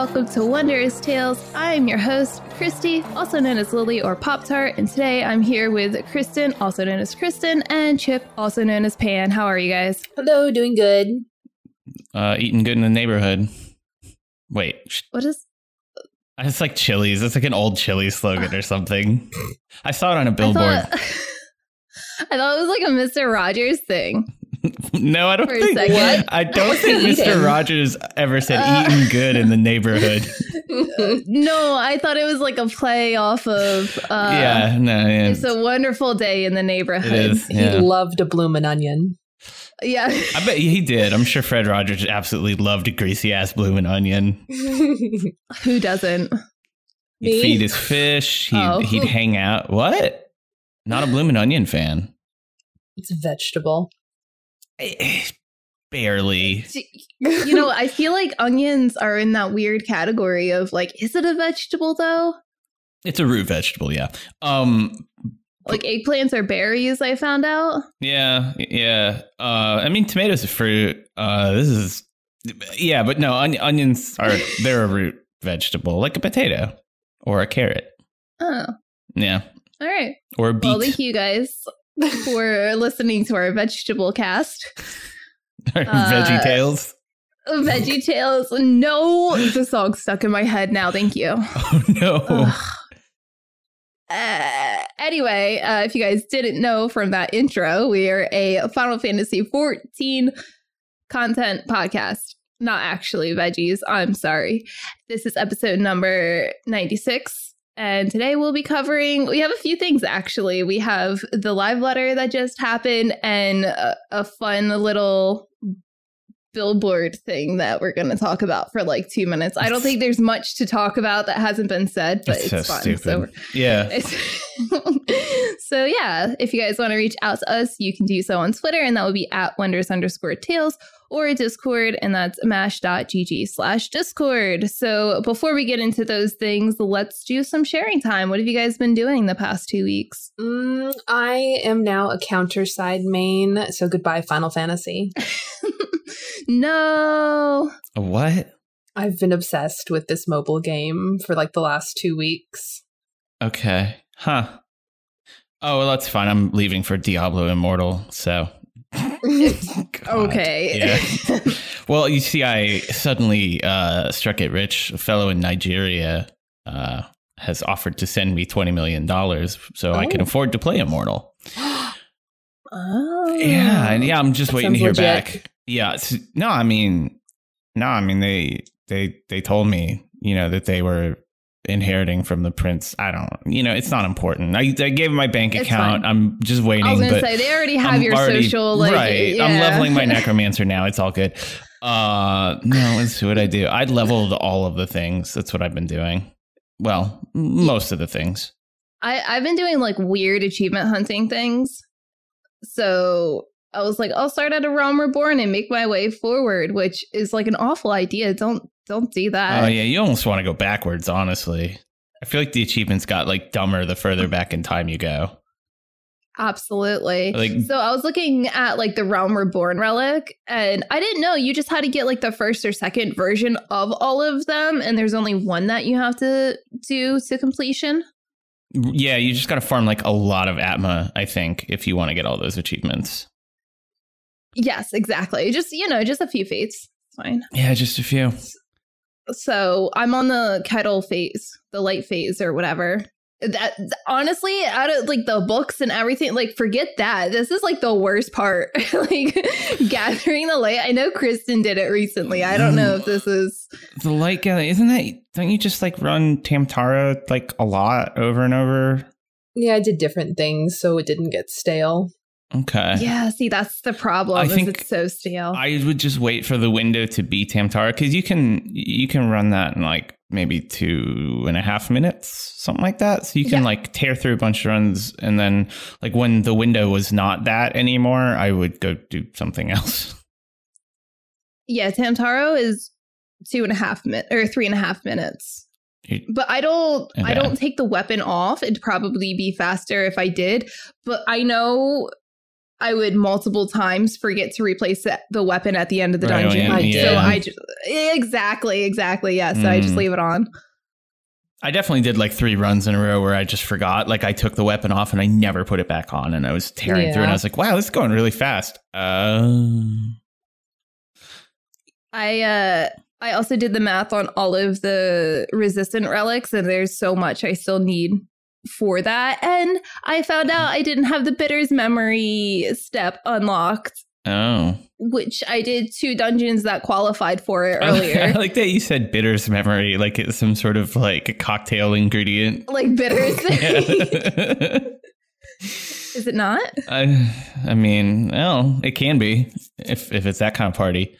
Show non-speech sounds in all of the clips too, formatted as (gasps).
welcome to Wondrous Tails. I am your host, Christy, also known as Lily or Pop Tart, and today I'm here with Kristen, also known as Kristen, and Chip, also known as Pan. How are you guys? Hello, doing good. uh, eating good in the neighborhood. Wait, What is? it's like Chili's. It's like an old Chili's slogan or something. I saw it on a billboard. I thought, (laughs) I thought it was like a Mister Rogers thing. (laughs) no, I don't For think. What? I don't (laughs) think Mr. Rogers ever said Uh. eating good in the (laughs) neighborhood. No, I thought it was like a play off of. Uh, yeah, no, yeah, It's a wonderful day in the neighborhood. it is. He loved a bloomin' onion. Yeah. I bet he did. I'm sure Fred Rogers absolutely loved a greasy ass bloomin' onion. Who doesn't? He'd Me? feed his fish. He'd, Oh. he'd hang out. What? Not a bloomin' onion fan. it's a vegetable. (sighs) Barely. You know, I feel like onions are in that weird category of like, is it a vegetable though? It's a root vegetable, yeah. Um, Like eggplants are berries, I found out. Yeah, yeah. Uh, I mean, tomatoes are fruit. Uh, this is, yeah, but no, on- onions are (laughs) they're a root vegetable, like a potato or a carrot. Oh, Yeah, all right. or a beet. Well, thank you guys for listening to our vegetable cast. (laughs) uh, Veggie Tales. Veggie Tales. No, the song stuck in my head now. Thank you. (laughs) Oh no! Uh, anyway, uh, if you guys didn't know from that intro, we are a Final Fantasy 14 content podcast. Not actually veggies. I'm sorry. This is episode number 96. And today we'll be covering, we have a few things actually. We have the live letter that just happened and a, a fun little billboard thing that we're going to talk about for like two minutes. I don't think (laughs) there's much to talk about that hasn't been said, but It's it's, so fun. stupid. So yeah, (laughs) (laughs) so yeah, if you guys want to reach out to us, you can do so on Twitter, and that would be at wonders underscore tails or Discord, and that's mash.gg slash Discord. So before we get into those things, let's do some sharing time. What have you guys been doing the past two weeks? Mm, I am now a CounterSide main, so goodbye, Final Fantasy. (laughs) no. what? I've been obsessed with this mobile game for like the last two weeks. Okay, huh? Oh well, that's fine. I'm leaving for Diablo Immortal, so. (laughs) (laughs) Okay. Yeah. well, you see, I suddenly uh, struck it rich. A fellow in Nigeria uh, has offered to send me $20 million so I can Oh. afford to play Immortal. (gasps) oh. Yeah. And yeah, I'm just That waiting to hear legit. back. Yeah. no, I mean, no, I mean, they, they, they told me, you know, that they were inheriting from the prince. I don't, you know, it's not important. I, I gave him my bank It's account. fine. I'm just waiting. I was gonna say they already have I'm your already- social like right. I'm leveling my (laughs) necromancer now. It's all good. Uh, no, let's see what I do. I leveled all of the things. That's what I've been doing. Well, most of the things. I, I've been doing like weird achievement hunting things. So I was like, I'll start at a realm reborn and make my way forward, which is like an awful idea. Don't don't do that. Oh yeah, you almost want to go backwards. Honestly, I feel like the achievements got like dumber the further mm-hmm. back in time you go. Absolutely. Like- so I was looking at like the realm reborn relic, and I didn't know you just had to get like the first or second version of all of them, and there's only one that you have to do to completion. Yeah, you just got to farm like a lot of Atma. I think if you want to get all those achievements. Yes, exactly. Just you know, just a few fates. Fine. Yeah, just a few. So I'm on the kettle phase, the light phase, or whatever. That honestly, out of like the books and everything, like forget that. This is like the worst part. (laughs) like gathering the light. I know Kristen did it recently. I don't know if this is The light gather isn't that? Don't you just like run Tam-Tara like a lot over and over? Yeah, I did different things so it didn't get stale. Okay. Yeah, see, that's the problem. I think it's so stale. I would just wait for the window to be Tam-Tara because you can you can run that in like maybe two and a half minutes, something like that. So you can Yeah. like tear through a bunch of runs, and then like when the window was not that anymore, I would go do something (laughs) else. yeah, Tam-Tara is two and a half minutes or three and a half minutes. But I don't I don't take the weapon off. It'd probably be faster if I did. But I know I would multiple times forget to replace the- the weapon at the end of the Right, dungeon. yeah, So yeah. I just exactly, exactly. Yeah. So I just Mm. leave it on. I definitely did like three runs in a row where I just forgot. Like I took the weapon off and I never put it back on, and I was tearing through, and I was like, "Wow, this is going really fast." Uh, I uh I also did the math on all of the resistant relics, and there's so much I still need for that. And I found out I didn't have the bitters memory step unlocked, oh, which I did two dungeons that qualified for it (laughs) earlier. I like that you said bitters memory, like it's some sort of like a cocktail ingredient. like bitters. (laughs) Is it not? I, I mean, well, it can be if if it's that kind of party.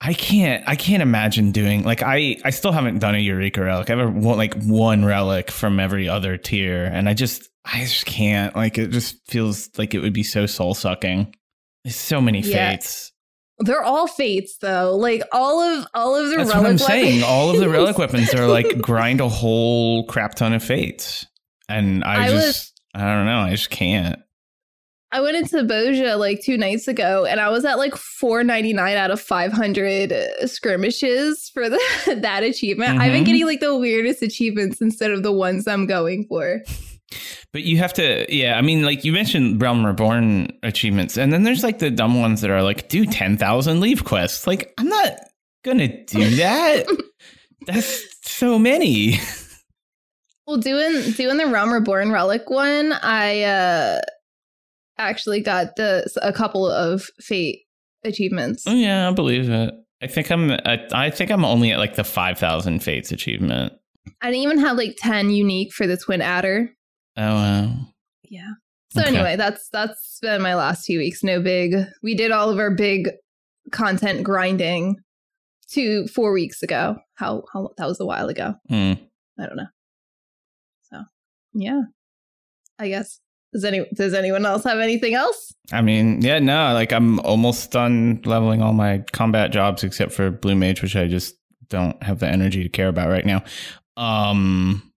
I can't. I can't imagine doing like I. I still haven't done a Eureka relic. I've ever want like one relic from every other tier, and I just, I just can't. Like it just feels like it would be so soul sucking. There's so many Yeah. fates. They're all fates though. Like all of all of the That's relic what I'm saying. All of the relic (laughs) weapons are like grind a whole crap ton of fates, and I, I was- just, I don't know. I just can't. I went into Bozja like two nights ago, and I was at like four ninety nine out of five hundred skirmishes for the, (laughs) that achievement. I've been Mhm. getting like the weirdest achievements instead of the ones I'm going for. (laughs) But you have to, yeah. I mean, like you mentioned Realm Reborn achievements, and then there's like the dumb ones that are like, do 10,000 levequests. Like, I'm not gonna do (laughs) that. That's so many. Well, doing doing the Realm Reborn relic one, I uh actually got the a couple of fate achievements. Oh, yeah, I believe it. I think I'm, at, I think I'm only at like the 5,000 fates achievement. I didn't even have like ten unique for the Twin Adder. Oh, wow. Yeah. So Okay. anyway, that's that's been my last two weeks. No big. We did all of our big content grinding two four weeks ago. How how that was a while ago. Hmm. I don't know. So yeah, I guess. Does any does anyone else have anything else? I mean, yeah, no, like I'm almost done leveling all my combat jobs except for Blue Mage, which I just don't have the energy to care about right now. Um,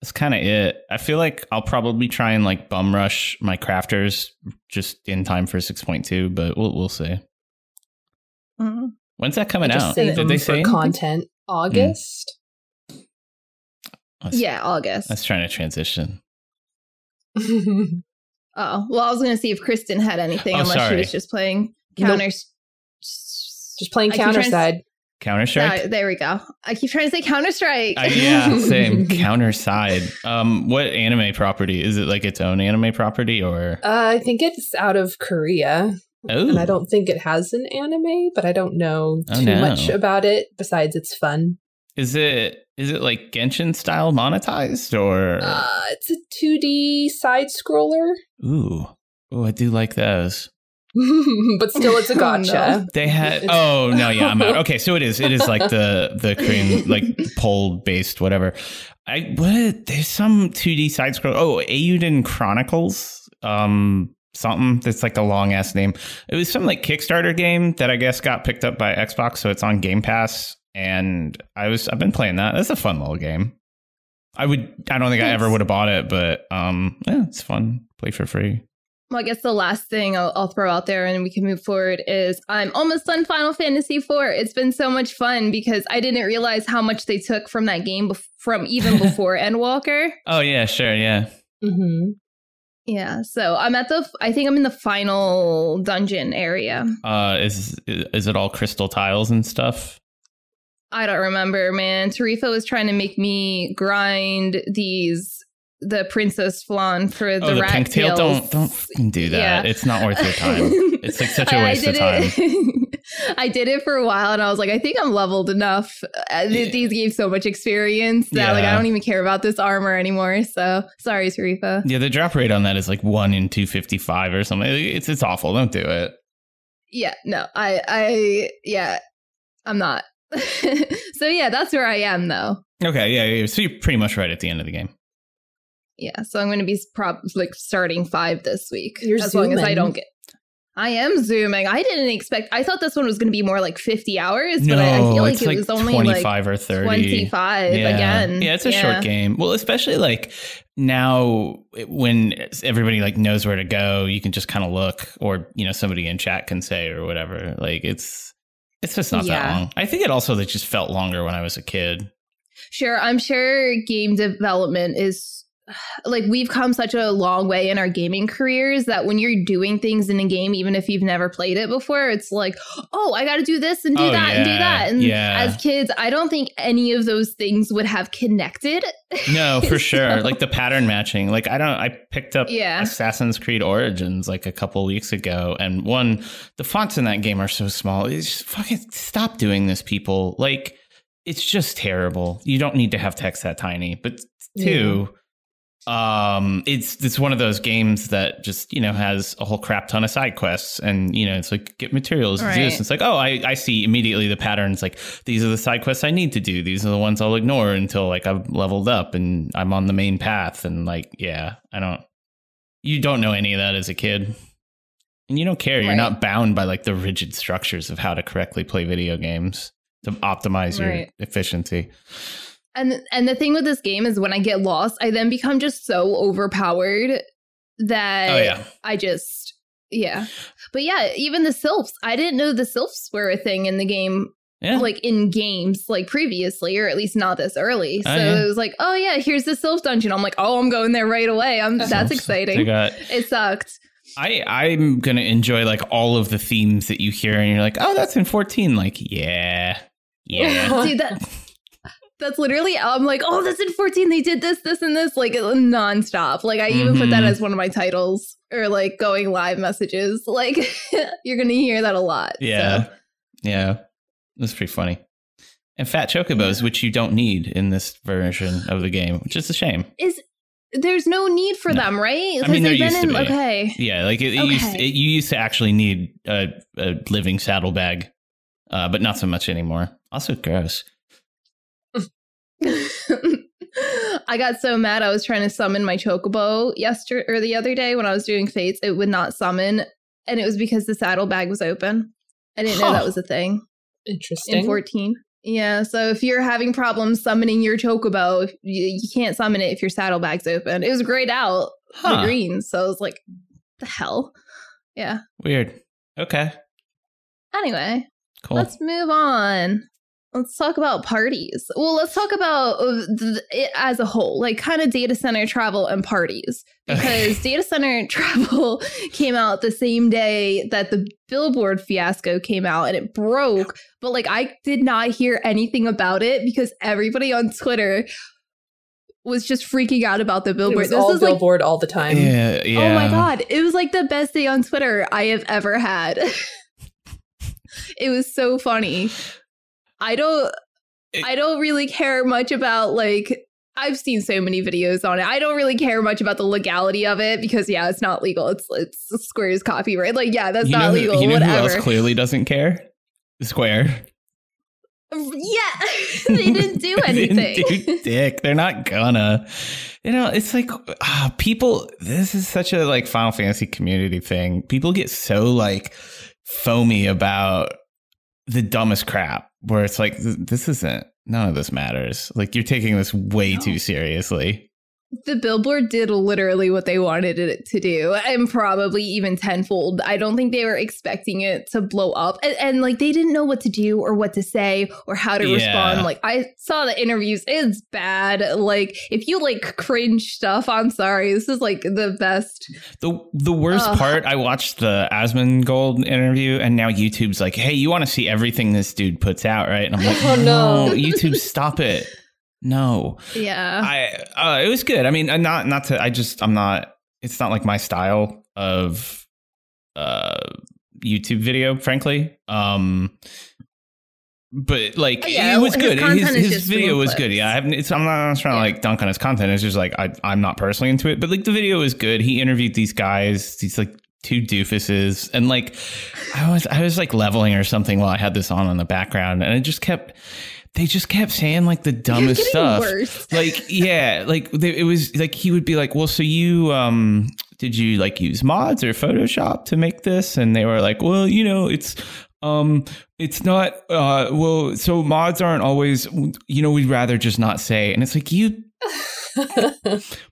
that's kind of it. I feel like I'll probably try and like bum rush my crafters just in time for 6.2, but we'll we'll see. Mhm. When's that coming out? save Did they for say anything? content. August. I was, Yeah, August. I was trying to transition. (laughs) Oh well, I was gonna see if Kristen had anything, Oh, unless she was just playing Nope. counters. Just playing I keep trying to- CounterSide. Counter Strike. Ah, there we go. I keep trying to say Counter Strike. Uh, yeah, same. (laughs) CounterSide. Um, what anime property is it? Like its own anime property, or Uh, I think it's out of Korea, oh, and I don't think it has an anime, but I don't know Oh, too no. much about it. Besides, it's fun. Is it is it like Genshin style monetized or? Uh, it's a 2D side scroller, ooh, ooh, I do like those. (laughs) but still, it's a (laughs) Oh, no. gotcha. They had. Oh no, yeah, I'm out. Okay, so it is. It is like the the Korean like (laughs) pole based whatever. I what? There's some 2D side scroll. Oh, Eiyuden Chronicles. Um, something that's like a long ass name. It was some like Kickstarter game that I guess got picked up by Xbox, so it's on Game Pass. And I was I've been playing that. That's a fun little game. I would. I don't think I ever would have bought it, but um, yeah, it's fun. Play for free. Well, I guess the last thing I'll, I'll throw out there and we can move forward is I'm almost done Final Fantasy IV. It's been so much fun because I didn't realize how much they took from that game bef- from even (laughs) before Endwalker. Oh yeah, sure, yeah. hmm Yeah, so I'm at the I think I'm in the final dungeon area. Uh, is is it all crystal tiles and stuff? I don't remember, man. Tarifa was trying to make me grind these the princess flan for the oh, the rat pink tail. Don't don't do that. Yeah. It's not worth your (laughs) time. It's like such a waste of time. it- (laughs) I did it for a while, and I was like, I think I'm leveled enough. Uh, Yeah. These gave so much experience that like I don't even care about this armor anymore. So sorry, Tarifa. Yeah, the drop rate on that is like one in two fifty five or something. It's it's awful. Don't do it. Yeah, no, I, I, yeah, I'm not. (laughs) so yeah, that's where I am though. Okay, yeah, yeah. So you're pretty much right at the end of the game. Yeah, so I'm going to be prob like starting five this week. You're as long as I don't get. I am zooming. I didn't expect. I thought this one was going to be more like 50 hours, but I, I feel like it's it like was only twenty like five or thirty. 25 yeah. again. Yeah, it's a short game. Well, especially like now when everybody like knows where to go, you can just kind of look, or you know somebody in chat can say or whatever. Like it's it's just not that long. I think it also like, just felt longer when I was a kid. Sure, I'm sure game development is (sighs) like we've come such a long way in our gaming careers that when you're doing things in a game, even if you've never played it before, it's like, oh, I got to do this and do Oh, that and do that. And yeah. as kids, I don't think any of those things would have connected. No, (laughs) for sure. Like the pattern matching. Like I don't. I picked up Yeah. Assassin's Creed Origins like a couple weeks ago, and one, the fonts in that game are so small. It's just fucking stop doing this, people. Like it's just terrible. You don't need to have text that tiny. But two, um, it's it's one of those games that just you know has a whole crap ton of side quests, and you know it's like get materials. do this. It's like oh, I I see immediately the patterns. Like these are the side quests I need to do. These are the ones I'll ignore until like I've leveled up and I'm on the main path. And like yeah, I don't. You don't know any of that as a kid. And you don't care. You're not bound by like the rigid structures of how to correctly play video games to optimize your efficiency. And and the thing with this game is when I get lost, I then become just so overpowered that Oh yeah. I just yeah. But yeah, even the sylphs. I didn't know the sylphs were a thing in the game Yeah. like in games like previously or at least not this early. Oh, so Oh, yeah. it was like, "Oh yeah, here's the sylph dungeon." I'm like, "Oh, I'm going there right away." I'm that's exciting. got It sucked. I I'm gonna enjoy like all of the themes that you hear, and you're like, oh, that's in 14. Like, yeah, yeah. (laughs) Dude, that (laughs) that's literally I'm like, "Oh, that's in 14. They did this, this and this like nonstop." Like I even put that Mhm. as one of my titles or like going live messages. (laughs) Like you're going to hear that a lot. Yeah. So, Yeah. That's pretty funny. And fat chocobos, which you don't need in this version of the game, which is a shame. is there's no need for No. them, right? I mean, there they've used to been in be. okay. Yeah, like it, it used, it, you used to actually need a, a living saddlebag, uh, but not so much anymore. Also, gross. (laughs) I got so mad. I was trying to summon my chocobo yesterday or the other day when I was doing fates. It would not summon, and it was because the saddlebag was open. I didn't know that was a thing Interesting. in 14. Yeah, so if you're having problems summoning your chocobo, you, you can't summon it if your saddlebag's open. It was grayed out, the Huh. green. So I was like, the hell? Yeah. Weird. Okay. Anyway, Cool. Let's move on. Let's talk about parties. Well, let's talk about uh, it as a whole, like kind of data center travel and parties. (laughs) Because data center (laughs) travel came out the same day that the Billboard fiasco came out and it broke. But like, I did not hear anything about it because everybody on Twitter was just freaking out about the it Billboard. was This all is like billboard all the time. yeah, yeah. Oh my god, it was like the best day on Twitter I have ever had. (laughs) it was so funny. I don't It- I don't really care much about like I've seen so many videos on it. I don't really care much about the legality of it because yeah, it's not legal. It's it's Square's copyright. Like yeah, that's not know, legal. You know who whatever. else clearly doesn't care? Square. yeah, (laughs) they didn't do (laughs) They didn't anything. do dick. They're not gonna. You know, it's like ah, people. This is such a like Final Fantasy community thing. People get so like foamy about the dumbest crap. Where it's like this isn't. None of this matters. Like you're taking this way No. too seriously. The billboard did literally what they wanted it to do and probably even tenfold i don't think they were expecting it to blow up and, and, like they didn't know what to do or what to say or how to Yeah. respond like i saw the interviews it's bad like if you like cringe stuff i'm sorry this is like the best The the worst Ugh. part, I watched the Asmongold interview, and now YouTube's like, "Hey, you want to see everything this dude puts out, right?" And I'm like, (laughs) Oh, no. YouTube, stop it! No. Yeah. I uh, it was good. I mean, uh, not not to. I just I'm not. It's not like my style of uh YouTube video, frankly. Um, but like Oh, yeah, it was his good. His, his video was good. Yeah, I I'm not, I'm not trying to like dunk on his content. It's just like I I'm not personally into it, but like the video was good. He interviewed these guys, these like two doofuses, and like I was I was like leveling or something while I had this on in the background, and it just kept. They just kept saying like the dumbest stuff. worse. (laughs) like yeah like they, it was like he would be like well so you um did you like use mods or photoshop to make this? And they were like well you know it's um it's not uh well so mods aren't always you know we'd rather just not say. And it's like you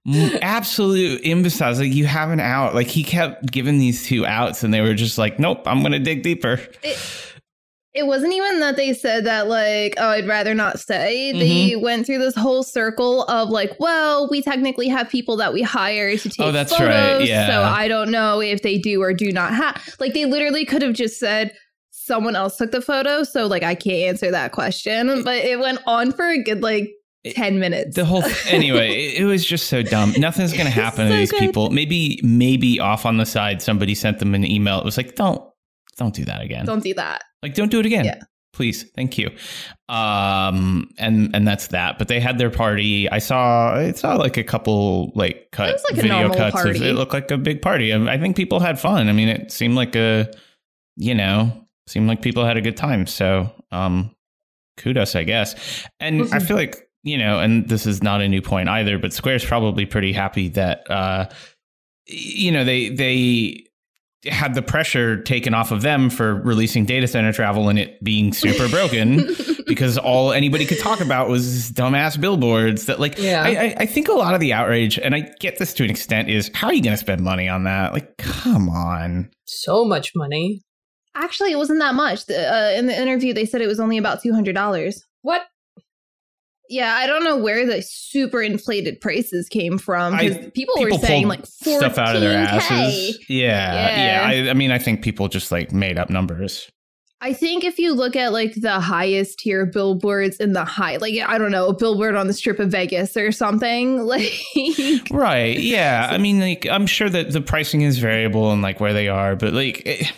(laughs) absolute imbeciles. Like you have an out. Like he kept giving these two outs and they were just like nope i'm gonna dig deeper. It, it wasn't even that they said that like oh I'd rather not say. Mm-hmm. They went through this whole circle of like, well, we technically have people that we hire to take Oh, that's photos, right, yeah. so I don't know if they do or do not have. Like they literally could have just said someone else took the photo, so like I can't answer that question. But it went on for a good like ten minutes. the whole anyway (laughs) it, it was just so dumb nothing's gonna happen to these good. people maybe maybe off on the side somebody sent them an email it was like don't don't do that again. Don't do that. like don't do it again. Yeah. please. Thank you. Um and and that's that. But they had their party. I saw i saw like a couple like cut like video cuts. Of it looked like a big party. I, I think people had fun. I mean it seemed like a you know seemed like people had a good time. So um kudos i guess. And i Mm-hmm. feel like you know and this is not a new point either but square's probably pretty happy that uh you know they they had the pressure taken off of them for releasing data center travel and it being super broken (laughs) because all anybody could talk about was dumbass billboards that like Yeah. I, I, I think a lot of the outrage and i get this to an extent is how are you going to spend money on that like come on so much money. Actually, it wasn't that much. Uh, in the interview, they said it was only about two hundred dollars. What? Yeah, I don't know where the super inflated prices came from because I- people, were saying like stuff out of their 14K. asses yeah yeah, Yeah. I, I mean i think people just like made up numbers I think if you look at like the highest tier billboards in the high, like I don't know, a billboard on the strip of Vegas or something, (laughs) like Right. Yeah. I mean, like, I'm sure that the pricing is variable and like where they are, but like, it,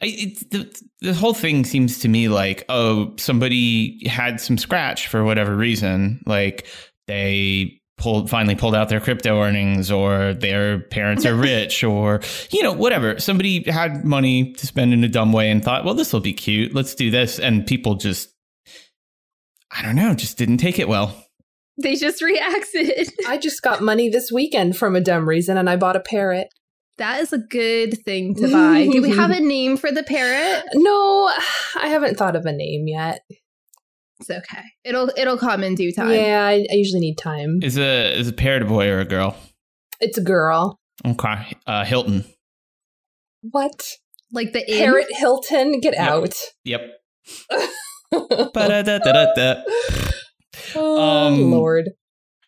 it, the, the whole thing seems to me like, oh, somebody had some scratch for whatever reason. Like, they pulled finally pulled out their crypto earnings or their parents are (laughs) rich or you know whatever somebody had money to spend in a dumb way and thought well this will be cute let's do this and people just i don't know just didn't take it well they just reacted. (laughs) I just got money this weekend from a dumb reason and I bought a parrot. That is a good thing to buy. Do we have a (laughs) name for the parrot? No, I haven't thought of a name yet. It's okay. It'll it'll come in due time. Yeah, I, I usually need time. is a is a parrot a boy or a girl It's a girl. Okay. Uh, Hilton. What? Like the inn. Parrot Hilton, get Yep. out. Yep. (laughs) Oh, Um, Lord.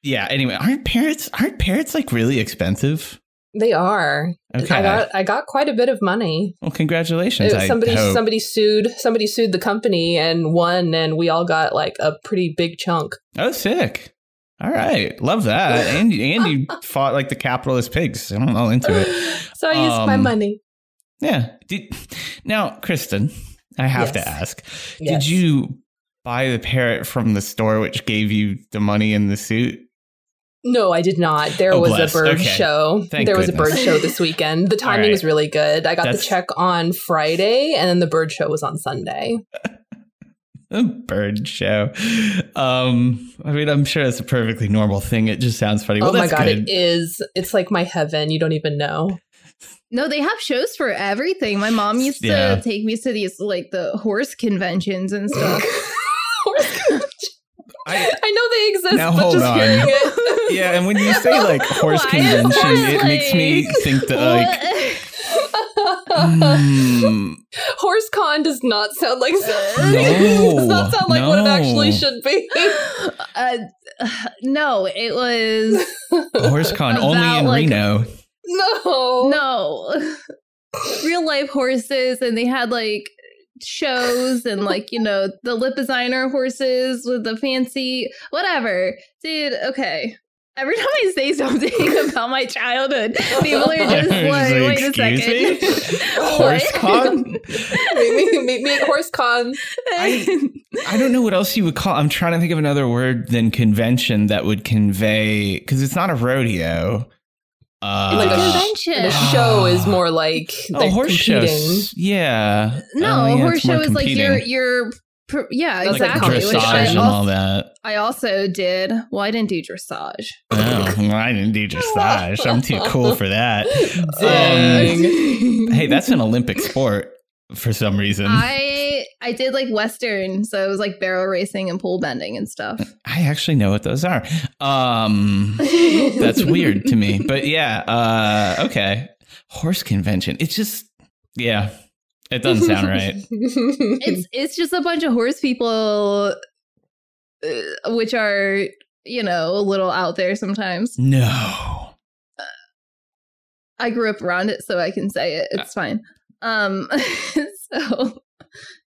Yeah. Anyway, aren't parrots aren't parrots like really expensive? They are. Okay. I got I got quite a bit of money. well, congratulations. It- I somebody somebody sued somebody sued the company and won and we all got like a pretty big chunk. Oh, sick. All right, love that. (laughs) And and you fought like the capitalist pigs. I'm all into it. (laughs) so I used my Um, money. Yeah. Did, now, Kristen, I have to ask: Yes. Did you buy the parrot from the store which gave you the money in the suit? No, I did not. There Oh, was bless. a bird Okay. show. Thank there was a bird show this weekend. The (laughs) timing right. was really good. I got That's- the check on Friday and then the bird show was on Sunday. (laughs) A bird show. Um, I mean, I'm sure it's a perfectly normal thing. It just sounds funny. Well, oh my god, good. it is. It's like my heaven. You don't even know. No, they have shows for everything. My mom used to take me to these like the horse conventions and stuff. (laughs) I- (laughs) I know they exist, Now, but hold just on. it. yeah, and when you say (laughs) like horse Why convention, that, it makes me think that like. What? (laughs) hmm, Horse con does not sound like No, does not sound like what it actually should be. uh, no, it was HorseCon only About, in like- Reno. no. no real life horses, and they had like shows and like you know the lip designer horses with the fancy whatever dude okay every time i say something (laughs) about my childhood people are (laughs) just Just like like, wait a "Excuse second (laughs) Horse con? meet, me, meet me at HorseCon. I- I don't know what else you would call. I'm trying to think of another word than convention that would convey because it's not a rodeo. Uh, Like a convention. The show is (gasps) more like oh, they're horse competing. shows. Yeah. no Oh, yeah, horse show is like your competing. your pr- yeah That's like exactly which I dressage and also, all that. I also did well i didn't do dressage Oh, well, I didn't do dressage. I'm too cool for that. (laughs) Dang. Hey, that's an Olympic sport for some reason. I, I did like Western, so it was like barrel racing and pole bending and stuff. I actually know what those are. Um, (laughs) that's weird to me, but yeah. Uh, okay, horse convention. It's just yeah. It doesn't sound (laughs) right. It's it's just a bunch of horse people, uh, which are you know a little out there sometimes. No. I grew up around it, so I can say it. It's fine. Um, (laughs) so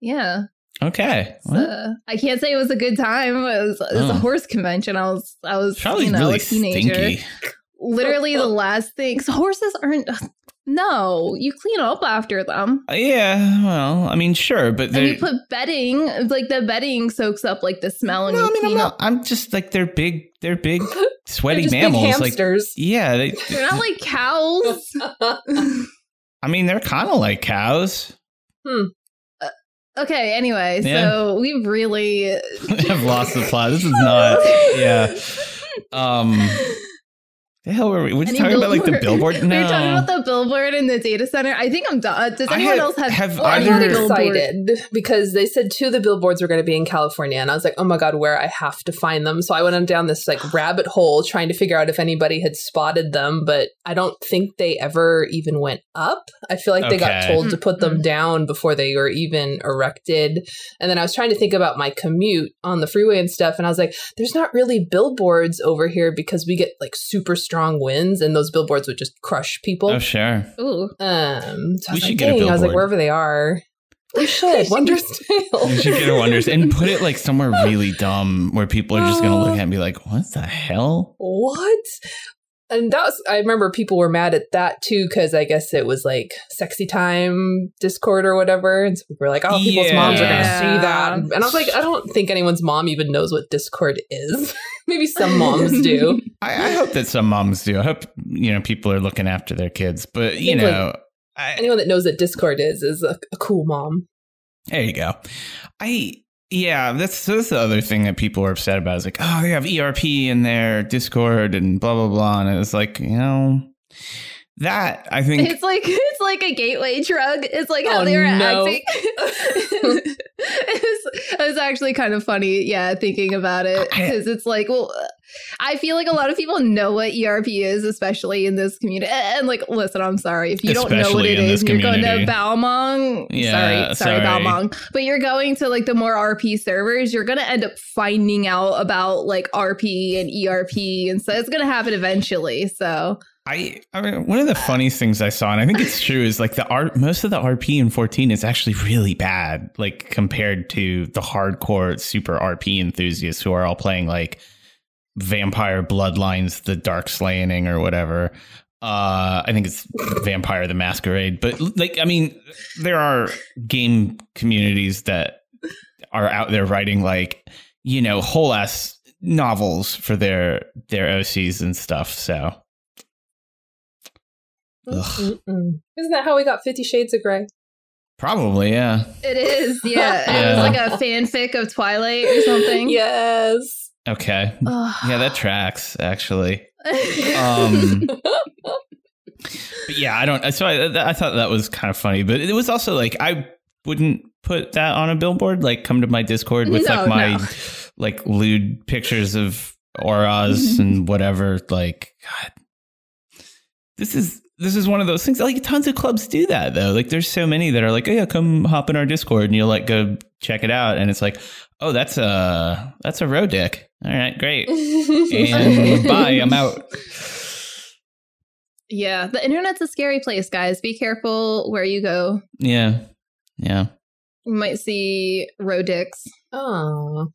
yeah, Okay. So, I can't say it was a good time. It was, it was Oh. a horse convention. I was I was probably you know really a teenager. stinky. Literally the last thing. 'cause horses aren't. No, you clean up after them. Uh, Yeah. Well, I mean, sure, but they. you put bedding, like the bedding soaks up like the smell, and no, you I mean, I'm not. up. I'm just like they're big. They're big, (laughs) They're sweaty big mammals. Like hamsters. yeah, they, (laughs) They're not like cows. (laughs) I mean, they're kind of like cows. Okay, anyway, Yeah. so we've really I've lost the plot. This is not. Yeah. (laughs) Um. The hell were we? We're just Any talking about like the billboard? billboard. (laughs) No. We were talking about the billboard in the data center. I think I'm done. Does anyone had- else have? have Well, I I'm got excited because they said two of the billboards were going to be in California, and I was like, "Oh my god, where I have to find them!" So I went on down this like rabbit hole trying to figure out if anybody had spotted them, but I don't think they ever even went up. I feel like they got Okay. told to put them Mhm. down before they were even erected. And then I was trying to think about my commute on the freeway and stuff, and I was like, "There's not really billboards over here because we get like super strong winds, and those billboards would just crush people." Oh sure. Ooh, Um, so I We was should like, get a "Dang," I was like, wherever they are. (laughs) We should. Wonders (laughs) Tale. You should get a wonders and put it like somewhere really (gasps) dumb where people are just gonna look at it and be like, "What the hell?" what? And that was, I remember people were mad at that too, because I guess it was like sexy time Discord or whatever. And so people were like, oh, people's moms are going to see that. And I was like, I don't think anyone's mom even knows what Discord is. (laughs) Maybe some moms do. (laughs) I, I hope that some moms do. I hope you know people are looking after their kids, but you think, like, know, I, Anyone that knows what Discord is, is a, a cool mom. There you go. I yeah, that's that's the other thing that people are upset about is like, oh, they have ERP in their Discord and blah blah blah, and it's like you know that I (laughs) think it's like (laughs) it's like a gateway drug. It's like how Oh, they were no. acting. (laughs) it, was, it was actually kind of funny, yeah, thinking about it because it's like, well, I feel like a lot of people know what ERP is, especially in this community. And like, listen, I'm sorry if you don't know what Especially it in is. this You're going to Balmung. Yeah, sorry, sorry, sorry. Balmung. But you're going to like the more RP servers. You're going to end up finding out about like RP and ERP, and so it's going to happen eventually. So I, I mean, one of the funniest things I saw, and I think it's true, is like the art. Most of the RP in 14 is actually really bad, like compared to the hardcore super RP enthusiasts who are all playing like Vampire Bloodlines, the Dark Slaying, or whatever. Uh, I think it's Vampire the Masquerade, but like, I mean, there are game communities that are out there writing like, you know, whole ass novels for their their OCs and stuff. So. Ugh. Isn't that how we got Fifty Shades of Grey? Probably, yeah. it is, yeah. It (laughs) was like a fanfic of Twilight or something. Yes. Okay. Ugh. Yeah, that tracks actually. (laughs) Um, But yeah, I don't. So I, I thought that was kind of funny, but it was also like I wouldn't put that on a billboard. Like, come to my Discord with No, like my no. like lewd pictures of Au Ras (laughs) and whatever. Like, God, this is this is one of those things. Like, tons of clubs do that though. Like, there's so many that are like, oh yeah, come hop in our Discord, and you'll like go check it out, and it's like, oh, that's a that's a row dick. All right, great. And (laughs) bye, I'm out. yeah, the internet's a scary place, guys. Be careful where you go. Yeah. Yeah. you might see Rodix Oh,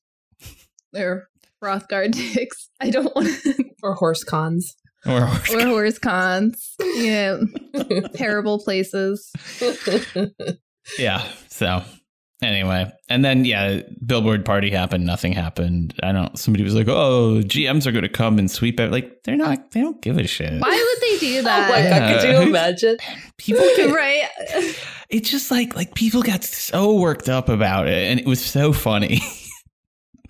or Hrothgar (laughs) dicks. I don't want to. or horse cons. Or, or horse cons. Yeah, (laughs) terrible places. yeah. So anyway, and then yeah, billboard party happened. Nothing happened. I don't. Somebody was like, "Oh, GMs are going to come and sweep it." Like they're not. They don't give a shit. Why would they do (laughs) Oh that? my god, could you (laughs) imagine? People get right. it's just like like people got so worked up about it and it was so funny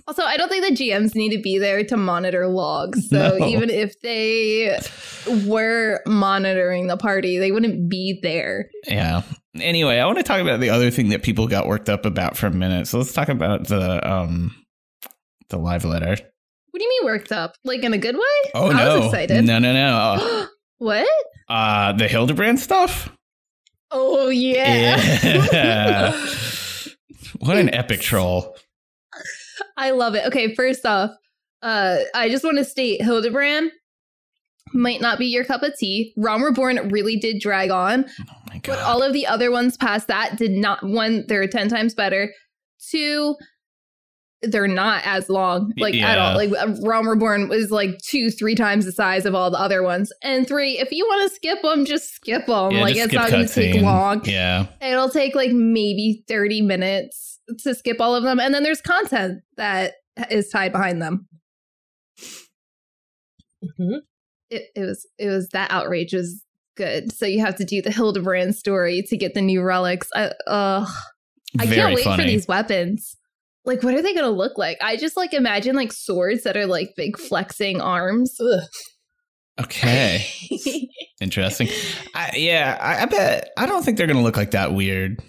Also, I don't think the GMs need to be there to monitor logs. So No. even if they were monitoring the party, they wouldn't be there. yeah anyway i want to talk about the other thing that people got worked up about for a minute so let's talk about the um the live letter What do you mean worked up? Like in a good way? oh I no was excited. no no no (gasps) what? uh the hildebrand stuff Oh yeah. yeah (laughs) what an epic troll I love it. Okay, first off, uh, I just want to state Hildebrand might not be your cup of tea. Realm Reborn really did drag on, oh my but all of the other ones past that did not. One, they're ten times better. Two, they're not as long, like at all. Like uh, Realm Reborn was like two, three times the size of all the other ones. And three, if you want to skip them, just skip them. Yeah, like just it's not going to take long. yeah It'll take like maybe 30 minutes to skip all of them. And then there's content that is tied behind them. Mhm. It, it was it was that outrage was good. So you have to do the Hildebrand story to get the new relics. I ugh. I very can't wait funny for these weapons. Like what are they gonna look like? I just like imagine like swords that are like big flexing arms. Ugh. okay (laughs) interesting I, yeah I, I bet i don't think they're gonna look like that weird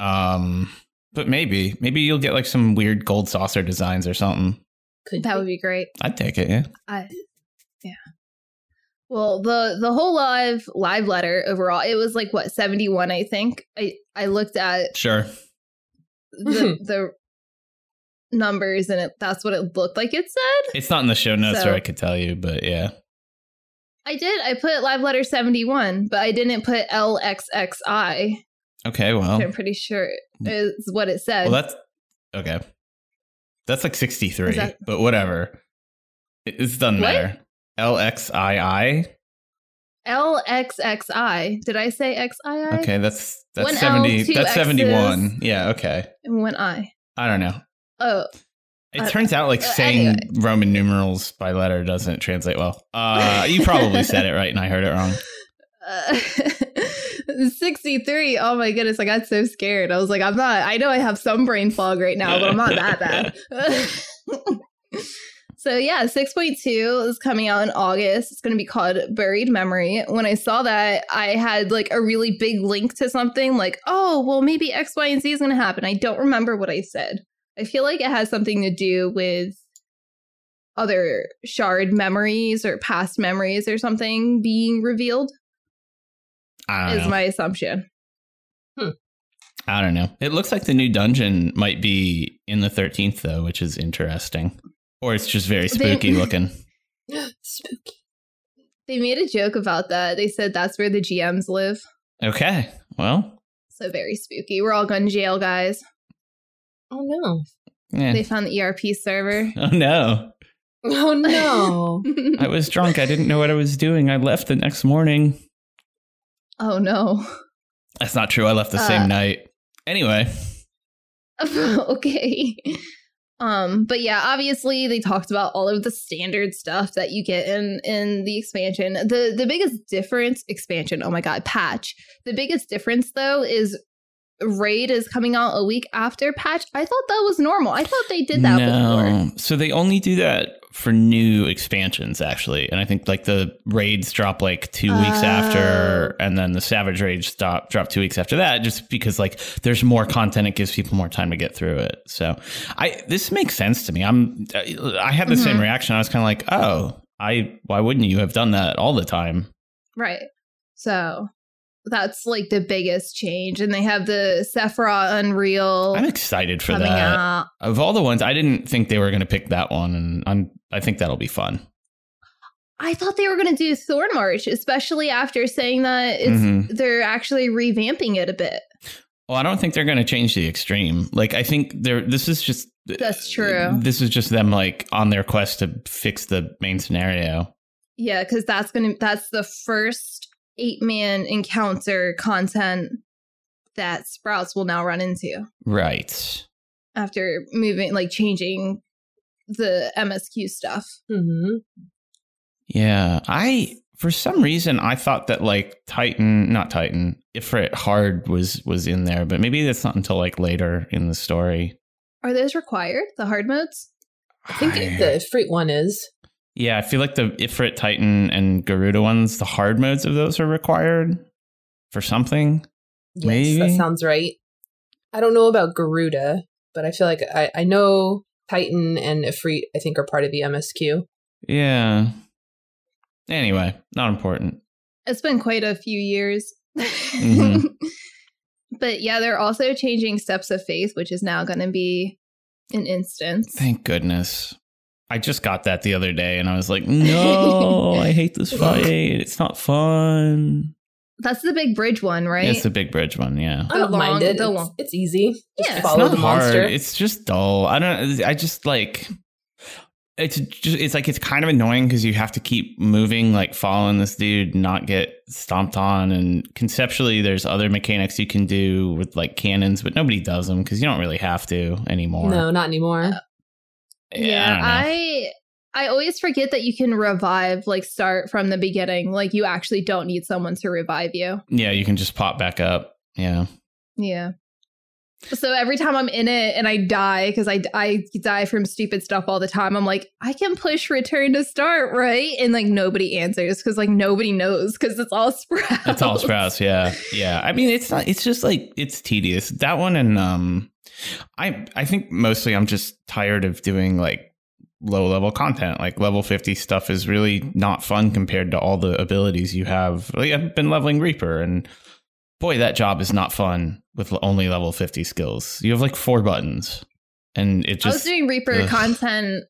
um but maybe maybe you'll get like some weird gold saucer designs or something Could that be. would be great. i'd take it yeah I, yeah. Well, the the whole live live letter overall, it was like what seventy one, I think. I I looked at sure the hmm. the numbers, and it that's what it looked like. It said it's not in the show notes So- or i could tell you but yeah I did. I put live letter seventy one, but I didn't put LXXI. Okay well I'm pretty sure is what it said. well that's okay that's like 63 that- but whatever it, it doesn't What? matter lxii LXXI. Did I say XII? okay that's that's One L, 70 two that's X's. 71 yeah okay And one I. i don't know Oh, It Uh, turns out like uh, saying anyway. Roman numerals by letter doesn't translate well. Uh, you probably said it right and I heard it wrong. (laughs) Uh, (laughs) 63. Oh my goodness. I got so scared. I was like, I'm not, I know I have some brain fog right now, but I'm not that bad. (laughs) (laughs) so yeah, 6.2 is coming out in August. It's going to be called Buried Memory. When I saw that, I had like a really big link to something like, oh, well, maybe X, Y, and Z is going to happen. I don't remember what I said. I feel like it has something to do with other shard memories or past memories or something being revealed is know. my assumption. Hmm. I don't know. It looks like the new dungeon might be in the 13th though, which is interesting. Or it's just very They- spooky (laughs) looking. Spooky. They made a joke about that. They said that's where the GMs live. Okay. Well, So very spooky. We're all going to jail, guys. Oh no. yeah. They found the ERP server. (laughs) Oh no. Oh no. (laughs) I was drunk. I didn't know what I was doing. I left the next morning. Oh no. That's not true. I left the Uh, same night. Anyway, (laughs) okay. Um, but yeah, obviously they talked about all of the standard stuff that you get in in the expansion. The the biggest difference expansion, oh my god, patch. The biggest difference though is raid is coming out a week after patch. I thought that was normal. I thought they did that before. So they only do that for new expansions, actually. And I think like the raids drop like two weeks Oh. after, and then the Savage Rage stop drop two weeks after that, just because like there's more content, it gives people more time to get through it. So I this makes sense to me. I'm I had the same Mhm. reaction. I was kind of like, oh, I why wouldn't you have done that all the time? Right. So that's like the biggest change. And they have the Sephiroth Unreal I'm excited for that. out. Of all the ones, I didn't think they were going to pick that one, and I'm I think that'll be fun. I thought they were going to do Thornmarch, especially after saying that it's Mhm. they're actually revamping it a bit. Well, I don't think they're going to change the extreme. Like, I think they're. This is just. That's true. This is just them like on their quest to fix the main scenario. Yeah, because that's gonna that's the first eight man encounter content that Sprouts will now run into Right. after moving like changing the MSQ stuff. hmm Yeah. I for some reason I thought that like Titan, not Titan, Ifrit Hard was was in there, but maybe that's not until like later in the story. Are those required? The hard modes? I think I- the Ifrit one is. Yeah, I feel like the Ifrit Titan and Garuda ones, the hard modes of those are required for something. Yes, Maybe. that sounds right. I don't know about Garuda, but I feel like I, I know Titan and Ifrit, I think, are part of the MSQ. Yeah. Anyway, not important. It's been quite a few years. Mhm. (laughs) but yeah, they're also changing Steps of Faith, which is now going to be an instance. Thank goodness. I just got that the other day and I was like, no, (laughs) I hate this fight. It's not fun. That's the big bridge one, right? It's the big bridge one, yeah. I The don't long- mind it. the It's, long- it's easy. Just Yeah. It's follow it's the not hard. monster. It's just dull. I don't. I just like. It's just. It's like it's kind of annoying because you have to keep moving, like following this dude, not get stomped on. And conceptually, there's other mechanics you can do with like cannons, but nobody does them because you don't really have to anymore. no, not anymore. Uh, yeah, I. I always forget that you can revive, like start from the beginning. Like you actually don't need someone to revive you. yeah, you can just pop back up. Yeah. Yeah. So every time I'm in it and I die because I I die from stupid stuff all the time, I'm like, I can push return to start, right? And like nobody answers because like nobody knows because it's all (laughs) sprouts. It's all sprouts, yeah. Yeah. I mean it's not it's just like it's tedious. That one and um I I think mostly I'm just tired of doing like low level content. Like level 50 stuff is really mm-hmm. not fun compared to all the abilities you have. Like I've been leveling Reaper and boy that job is not fun with only level 50 skills. You have like four buttons and it just. I was doing Reaper ugh. content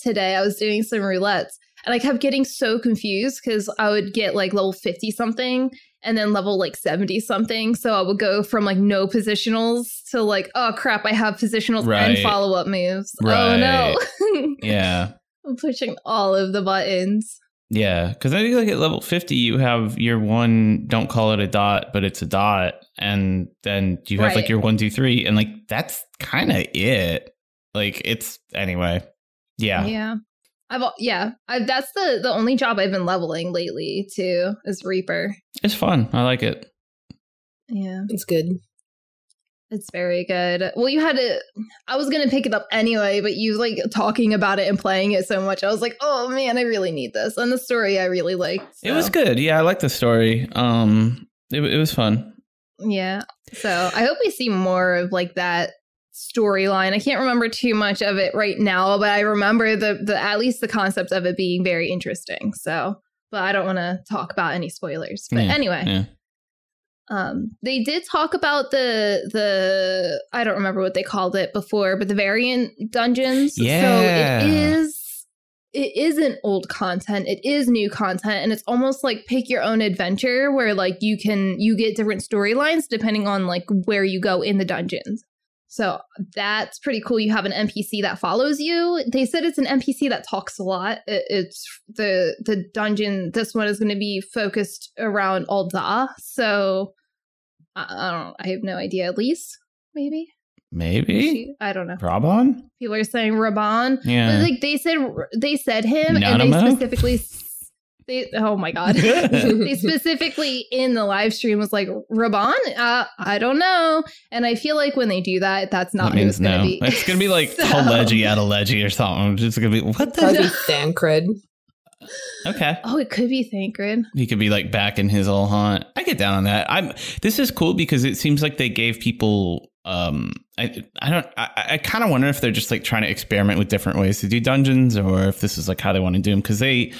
today. I was doing some roulettes and I kept getting so confused because I would get like level 50 something and then level like 70 something. So I would go from like no positionals to like, oh crap, I have positionals and follow up moves. Oh no. (laughs) yeah. I'm pushing all of the buttons. Yeah, because I think like at level fifty, you have your one. Don't call it a dot, but it's a dot, and then you have Right. like your one, two, three, and like that's kind of it. Like it's anyway. Yeah, Yeah. I've yeah, I, that's the the only job I've been leveling lately too is Reaper. it's fun. I like it. Yeah, It's good. it's very good. Well, you had to. I was gonna pick it up anyway, but you like talking about it and playing it so much. I was like, oh man, I really need this. And the story I really liked. It was good. Yeah, I like the story. Um, it, it was fun. Yeah. So I hope we see more of like that storyline. I can't remember too much of it right now, but I remember the the at least the concept of it being very interesting. So, but I don't want to talk about any spoilers. But Yeah, anyway, Yeah, um they did talk about the the I don't remember what they called it before, but the variant dungeons. Yeah. So it is it isn't old content it is new content and it's almost like pick your own adventure where like you can you get different storylines depending on like where you go in the dungeons so that's pretty cool you have an npc that follows you. They said it's an npc that talks a lot. It, it's the the dungeon this one is going to be focused around Ul'dah. So I, I don't i have no idea at least maybe. Maybe She- i don't know. Raubahn. people are saying Raubahn Yeah, but, like they said they said him and they specifically they oh my god (laughs) they specifically in the live stream was like Raubahn uh, I don't know and I feel like when they do that that's not that who it's means gonna no. be (laughs) It's gonna be like So- Haleji at Aleji or something. It's gonna be what the. Probably Thancred. Okay. oh it could be Thancred He could be like back in his old haunt. I get down on that. I'm. This is cool because it seems like they gave people. Um, I I don't. I, I kind of wonder if they're just like trying to experiment with different ways to do dungeons, or if this is like how they want to do them. Because they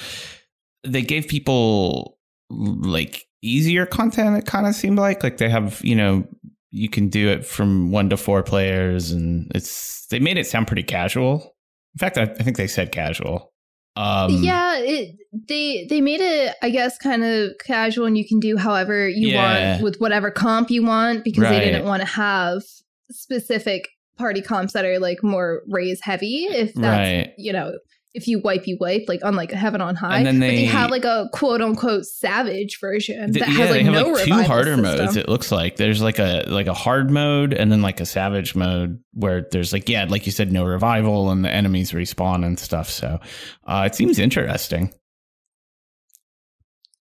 they gave people like easier content. It kind of seemed like like they have you know you can do it from one to four players, and it's they made it sound pretty casual. In fact, I, I think they said casual. Um, yeah, it they they made it I guess kind of casual and you can do however you Yeah. want with whatever comp you want because they didn't want to have specific party comps that are like more raise heavy if that's Right. you know if you wipe you wipe like on like heaven on high And then but they they- have like a quote unquote savage version Th- that yeah, has like they have no like two harder system. modes. It looks like there's like a like a hard mode and then like a savage mode where there's like yeah, like you said, no revival and the enemies respawn and stuff. So uh, it seems interesting.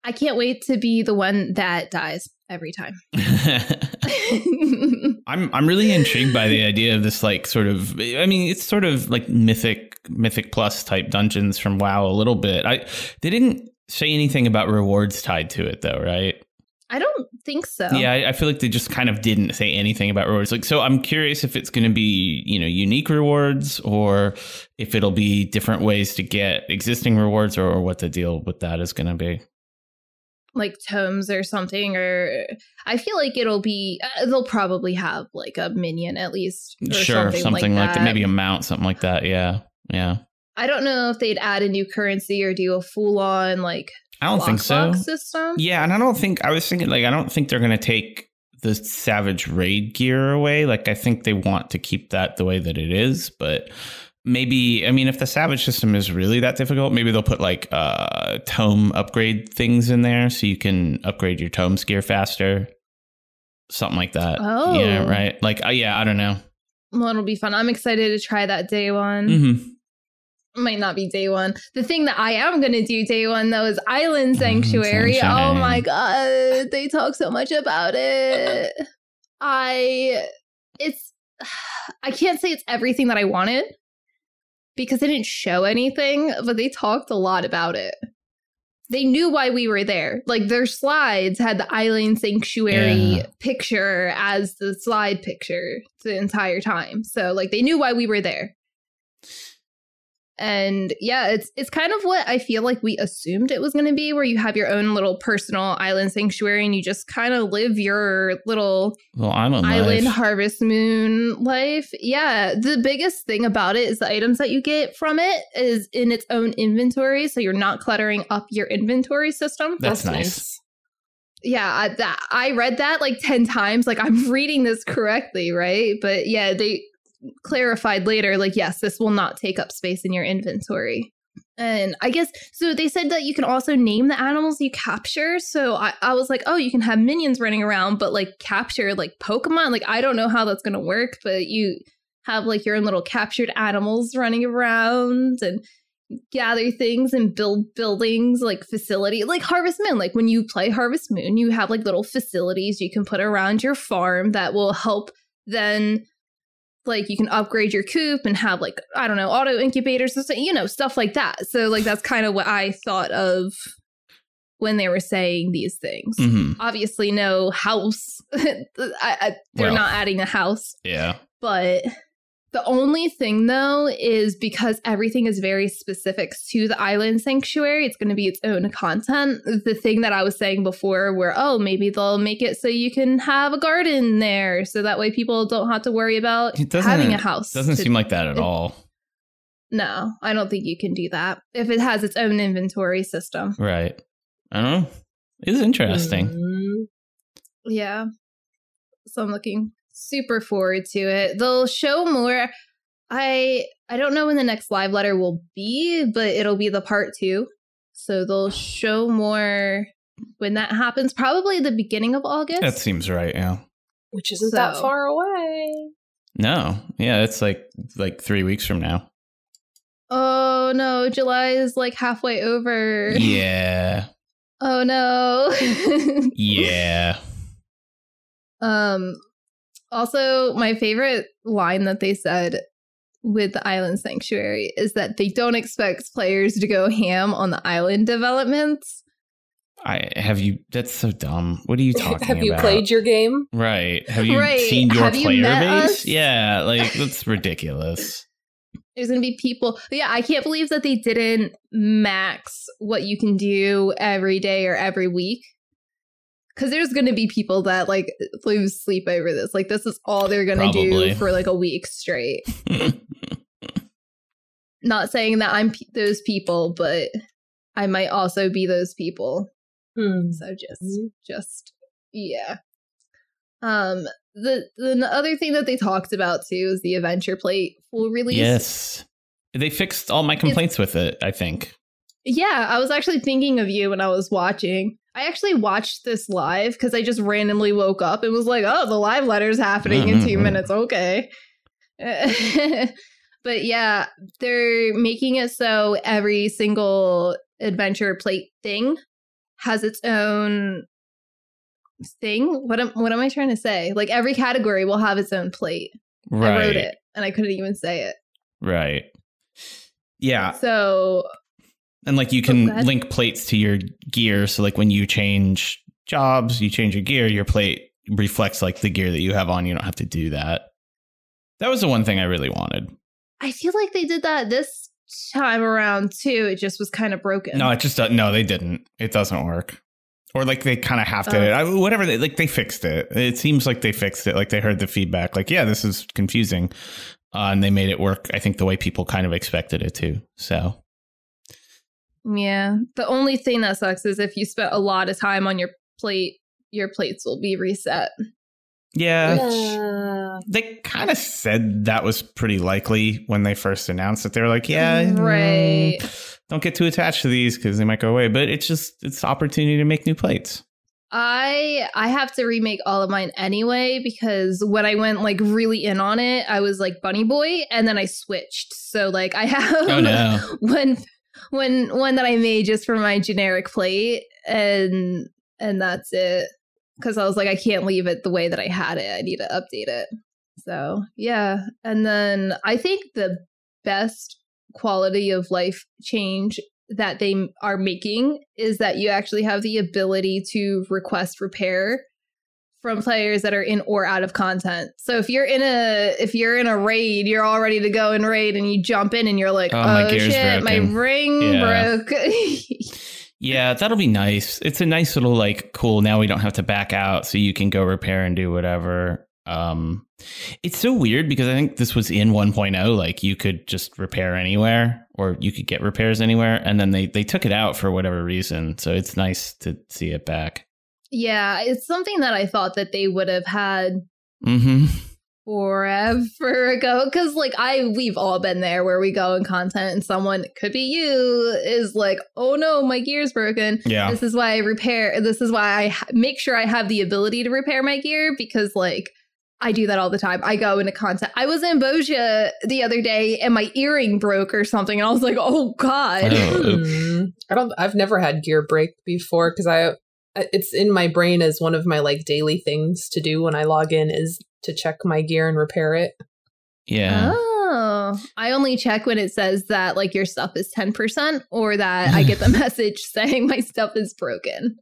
I can't wait to be the one that dies every time. (laughs) (laughs) I'm I'm really intrigued by the idea of this like sort of I mean it's sort of like mythic mythic plus type dungeons from WoW a little bit. I they didn't say anything about rewards tied to it though, right? I don't think so. Yeah, I, I feel like they just kind of didn't say anything about rewards. Like, so I'm curious if it's going to be, you know, unique rewards or if it'll be different ways to get existing rewards or, or what the deal with that is going to be. Like tomes or something or i feel like it'll be uh, they'll probably have like a minion at least or sure, something, like, that. that. Maybe a mount, something like that. Yeah. Yeah. i don't know if they'd add a new currency or do a full-on like I don't think so. system Yeah. And I don't think, I was thinking, like, I don't think they're going to take the Savage Raid gear away. Like, I think they want to keep that the way that it is, but maybe i mean if the savage system is really that difficult maybe they'll put like uh tome upgrade things in there so you can upgrade your tomes gear faster. Something like that. Oh. yeah right? Like uh, yeah i don't know. Well it'll be fun. I'm excited to try that day one. Mm-hmm. Might not be day one. The thing that i am going to do day one though is island sanctuary. Oh my god they talk so much about it. I it's (sighs) i can't say it's everything that i wanted because they didn't show anything but they talked a lot about it. They knew why we were there. Like their slides had the island sanctuary Yeah. picture as the slide picture the entire time. So like they knew why we were there and yeah it's it's kind of what i feel like we assumed it was going to be where you have your own little personal island sanctuary and you just kind of live your little well island island life. harvest moon life yeah the biggest thing about it is the items that you get from it is in its own inventory so you're not cluttering up your inventory system That's nice. yeah I, that, I read that like 10 times like i'm (laughs) reading this correctly right but yeah they clarified later like yes this will not take up space in your inventory. And i guess so they said that you can also name the animals you capture. So I, I was like oh you can have minions running around but like capture like pokemon? Like i don't know how that's gonna work but you have like your own little captured animals running around and gather things and build buildings like facility like harvest moon. Like when you play harvest moon you have like little facilities you can put around your farm that will help then like you can upgrade your coop and have like i don't know auto incubators and you know stuff like that. So like that's kind of what i thought of when they were saying these things. Mhm. obviously no house. (laughs) I, I, they're Well. not adding a house. Yeah. But the only thing though is because everything is very specific to the island sanctuary, it's going to be its own content. The thing that I was saying before, where, oh, maybe they'll make it so you can have a garden there. So that way people don't have to worry about having a house. doesn't to- seem like that at it- all No, I don't think you can do that if it has its own inventory system. right i don't know it's interesting Mm. Yeah. So I'm looking super forward to it. They'll show more. I I don't know when the next live letter will be, but it'll be the part 2. So they'll show more when that happens, probably the beginning of August. that seems right yeah Which isn't that far away. no yeah it's like like three weeks from now oh no, July is like halfway over. yeah Oh no. (laughs) yeah Um also my favorite line that they said with the island sanctuary is that they don't expect players to go ham on the island developments. I have you. That's so dumb. What are you talking (laughs) Have you about? played your game? Right. Have you Right. seen your Have you player met base? us? Yeah. Like (laughs) that's ridiculous. There's gonna be people yeah, I can't believe that they didn't max what you can do every day or every week. Cause there's gonna be people that like lose sleep over this. Like this is all they're gonna do for like a week straight. (laughs) Not saying that I'm p- those people, but I might also be those people. Hmm. So just, Mhm. just yeah. Um, the the other thing that they talked about too is the adventure plate full release. Yes. They fixed all my complaints with it, I think. Yeah, I was actually thinking of you when I was watching. I actually watched this live because I just randomly woke up and was like, "Oh, the live letter's happening in 2 Mhm. minutes." Okay. (laughs) but yeah, they're making it so every single adventure plate thing has its own thing. What am what am I trying to say? Like every category will have its own plate. Right. I wrote it and I couldn't even say it. Right. Yeah. So And like you Oh, can ahead. link plates to your gear. So like when you change jobs, you change your gear, your plate reflects like the gear that you have on. You don't have to do that. That was the one thing I really wanted. I feel like they did that this time around too. It just was kind of broken. No, it just doesn't. No, they didn't. It doesn't work. Or like they kind of have to. Oh. I, whatever. They, like they fixed it. It seems like they fixed it. Like they heard the feedback. Like yeah, this is confusing, uh, and they made it work. I think the way people kind of expected it to. So Yeah. The only thing that sucks is if you spent a lot of time on your plate, your plates will be reset. yeah, Yeah. they kind of said that was pretty likely when they first announced it. They were like, yeah, mm, Right. don't get too attached to these because they might go away. But it's just it's opportunity to make new plates. I I have to remake all of mine anyway because when I went like really in on it, I was like bunny boy and then I switched. So like I have Oh no. (laughs) one one one that I made just for my generic plate and and that's it. Cause I was like, I can't leave it the way that I had it. I need to update it. So yeah. And then I think the best quality of life change that they are making is that you actually have the ability to request repair from players that are in or out of content. So if you're in a if you're in a raid, you're all ready to go in raid and you jump in and you're like, Oh, "Oh, my gear's shit, my ring Yeah. broke." (laughs) Yeah, that'll be nice. It's a nice little like cool. Now we don't have to back out, so you can go repair and do whatever. Um, it's so weird because I think this was in 1.0. Like you could just repair anywhere, or you could get repairs anywhere, and then they they took it out for whatever reason. So it's nice to see it back. Yeah, it's something that I thought that they would have had Mm-hmm. forever (laughs) ago because like i we've all been there where we go in content and someone could be you is like oh no my gear's broken Yeah. this is why i repair this is why i ha- make sure i have the ability to repair my gear because like i do that all the time i go into content i was in Bozja the other day and my earring broke or something and i was like oh god Oh. (laughs) I don't. I've never had gear break before because I. It's in my brain as one of my like daily things to do when I log in is to check my gear and repair it. Yeah. Oh, I only check when it says that like your stuff is 10% or that I get the (laughs) message saying my stuff is broken.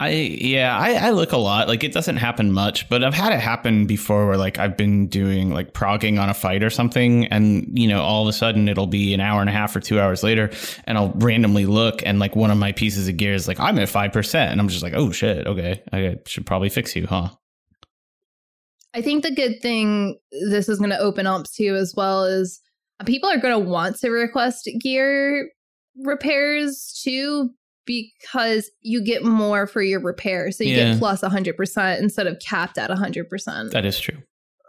I yeah, I, I look a lot. Like it doesn't happen much, but I've had it happen before where like I've been doing like progging on a fight or something, and you know, all of a sudden it'll be an hour and a half or two hours later, and I'll randomly look and like one of my pieces of gear is like I'm at five percent, and I'm just like, oh shit, okay, I should probably fix you, huh? I think the good thing this is going to open up to as well is uh, people are going to want to request gear repairs too because you get more for your repair. So you Yeah. get plus 100% instead of capped at 100%. That is true.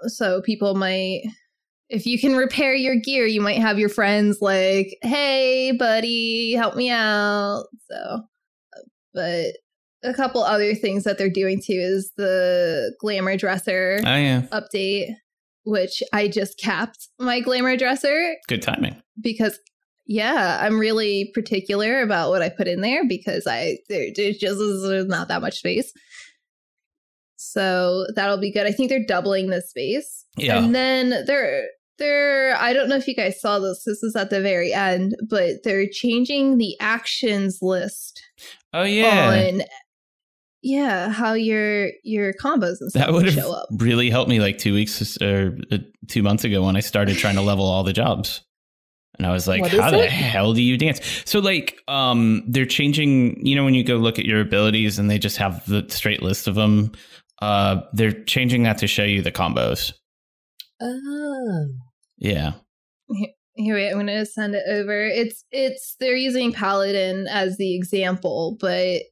so people might if you can repair your gear, you might have your friends like, "Hey, buddy, help me out." So but a couple other things that they're doing too is the glamour dresser Oh yeah, update, which I just capped my glamour dresser good timing. because yeah, I'm really particular about what I put in there because I there, there just there's not that much space. So that'll be good. I think they're doubling the space. Yeah. And then they're they're I don't know if you guys saw this. This is at the very end, but they're changing the actions list Oh yeah. on yeah, how your your combos and stuff That would have show up. really helped me like two weeks or uh, two months ago when I started trying to level all the jobs. And I was like, What is how the hell do you dance? So like um they're changing, you know when you go look at your abilities and they just have the straight list of them, uh they're changing that to show you the combos. Oh. Yeah. Here, wait, I'm gonna send it over. It's it's they're using Paladin as the example, but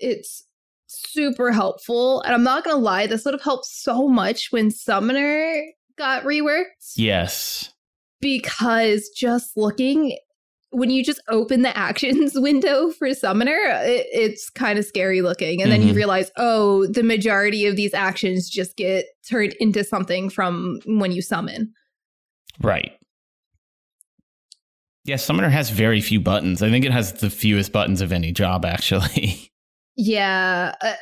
it's super helpful. And I'm not gonna lie, this would have helped so much when Summoner got reworked. Yes. Because just looking when you just open the actions (laughs) window for Summoner, it, it's kind of scary looking. And then you Mhm. realize, oh, the majority of these actions just get turned into something from when you summon. Right. Yeah, Summoner has very few buttons. I think it has the fewest buttons of any job, actually. (laughs) Yeah, uh,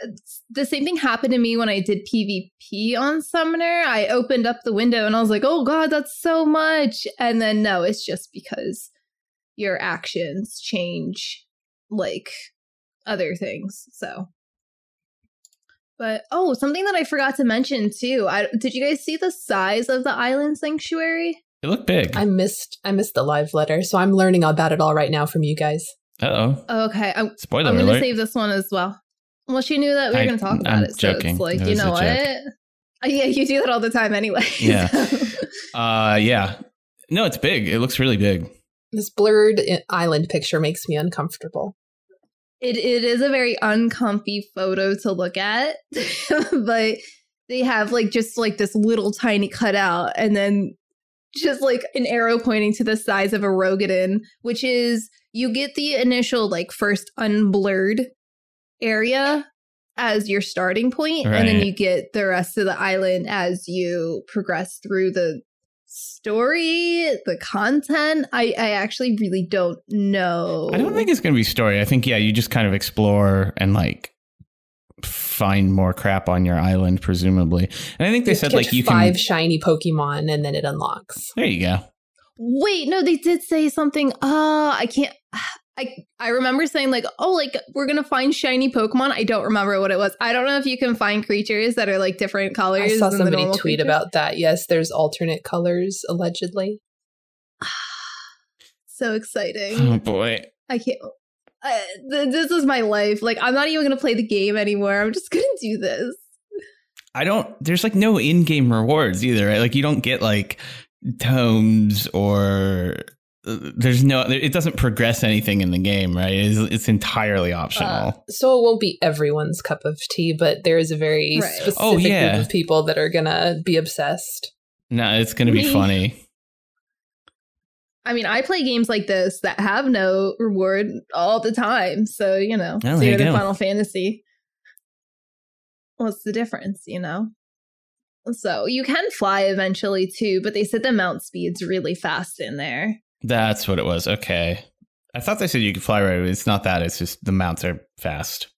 the same thing happened to me when I did PvP on Summoner. I opened up the window and I was like, "Oh god, that's so much." And then no, it's just because your actions change like other things. So But oh, something that I forgot to mention too. I did you guys see the size of the island sanctuary? It looked big. I missed I missed the live letter, so I'm learning about it all right now from you guys. Uh oh. Okay, I'm, Spoiler I'm gonna save this one as well. Well, she knew that we were I- going to talk about I'm it. So it's like, It you know what? joke. Uh, yeah, you do that all the time anyway. (laughs) Yeah. So- Uh yeah. No, it's big. It looks really big. This blurred island picture makes me uncomfortable. it it is a very uncomfy photo to look at, (laughs) but they have like just like this little tiny cutout and then just like an arrow pointing to the size of a Roegadyn, which is you get the initial like first unblurred area as your starting point, and then you get the rest of the island as you progress through the story, the content. I, I actually really don't know. I don't think it's going to be story. I think yeah, you just kind of explore and like find more crap on your island presumably. And I think they You said like you five can shiny Pokemon and then it unlocks. There you go. Wait, no, they did say something. Uh, I can't. (sighs) I I remember saying like, oh, like we're gonna find shiny Pokemon. I don't remember what it was. I don't know if you can find creatures that are like different colors. I saw than somebody normal tweet creatures. about that. Yes, there's alternate colors allegedly. (sighs) So exciting! Oh boy. I can't. Uh, th- this is my life. Like, I'm not even gonna play the game anymore. I'm just (laughs) gonna do this. I don't there's like no in-game rewards either, right? Like you don't get like tomes or there's no it doesn't progress anything in the game, right? It's, it's entirely optional. Uh, so it won't be everyone's cup of tea, but there is a very Right. specific Oh, yeah. group of people that are gonna be obsessed. no, it's going to be funny. I mean, I play games like this that have no reward all the time. So, you know, Oh, there zero you to go. Final Fantasy. What's the difference, you know? So you can fly eventually too, but they said the mount speed's really fast in there. That's what it was. Okay. I thought they said you could fly right away. It's not that. It's just the mounts are fast.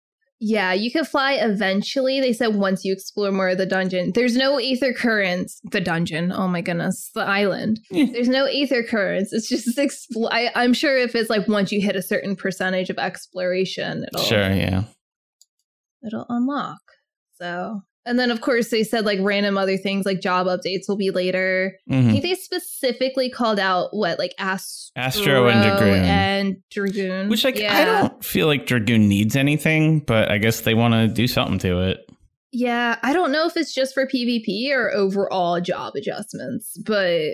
Yeah, you can fly eventually. They said once you explore more of the dungeon. There's no aether currents. The dungeon. Oh my goodness. The island. (laughs) There's no aether currents. It's just (laughs) expl- I, I'm sure if it's like once you hit a certain percentage of exploration, it'll Sure, yeah. it'll unlock. So, and then of course they said like random other things like job updates will be later. I Mhm. think they specifically called out what like Astro, Astro and Dragoon. and Dragoon. Which like I don't feel like Dragoon needs anything, but I guess they want to do something to it. Yeah, I don't know if it's just for PvP or overall job adjustments, but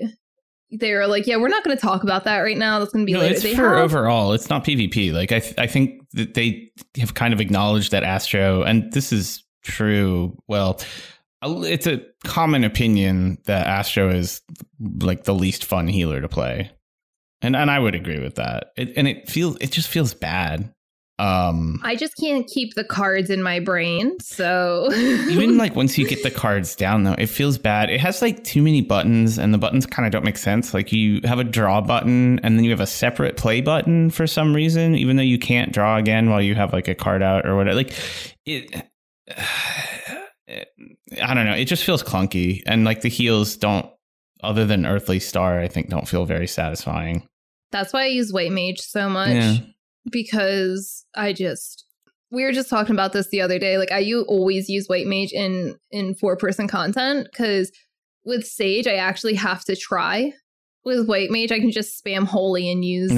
they were like, yeah, we're not going to talk about that right now. That's going to be No, later. it's They for have- overall. It's not PvP. Like I, th- I think that they have kind of acknowledged that Astro, and this is true. Well, it's a common opinion that Astro is like the least fun healer to play, and and I would agree with that. It, and it feels, it just feels bad. Um, I just can't keep the cards in my brain, so even (laughs) like once you get the cards down though it feels bad it has like too many buttons and the buttons kind of don't make sense like you have a draw button and then you have a separate play button for some reason even though you can't draw again while you have like a card out or whatever like it (sighs) i don't know it just feels clunky and like the heels don't other than earthly star i think don't feel very satisfying that's why I use White Mage so much Yeah. because I just we were just talking about this the other day. Like I you always use White Mage in in four person content because with Sage I actually have to try. With White Mage, I can just spam holy and use uh,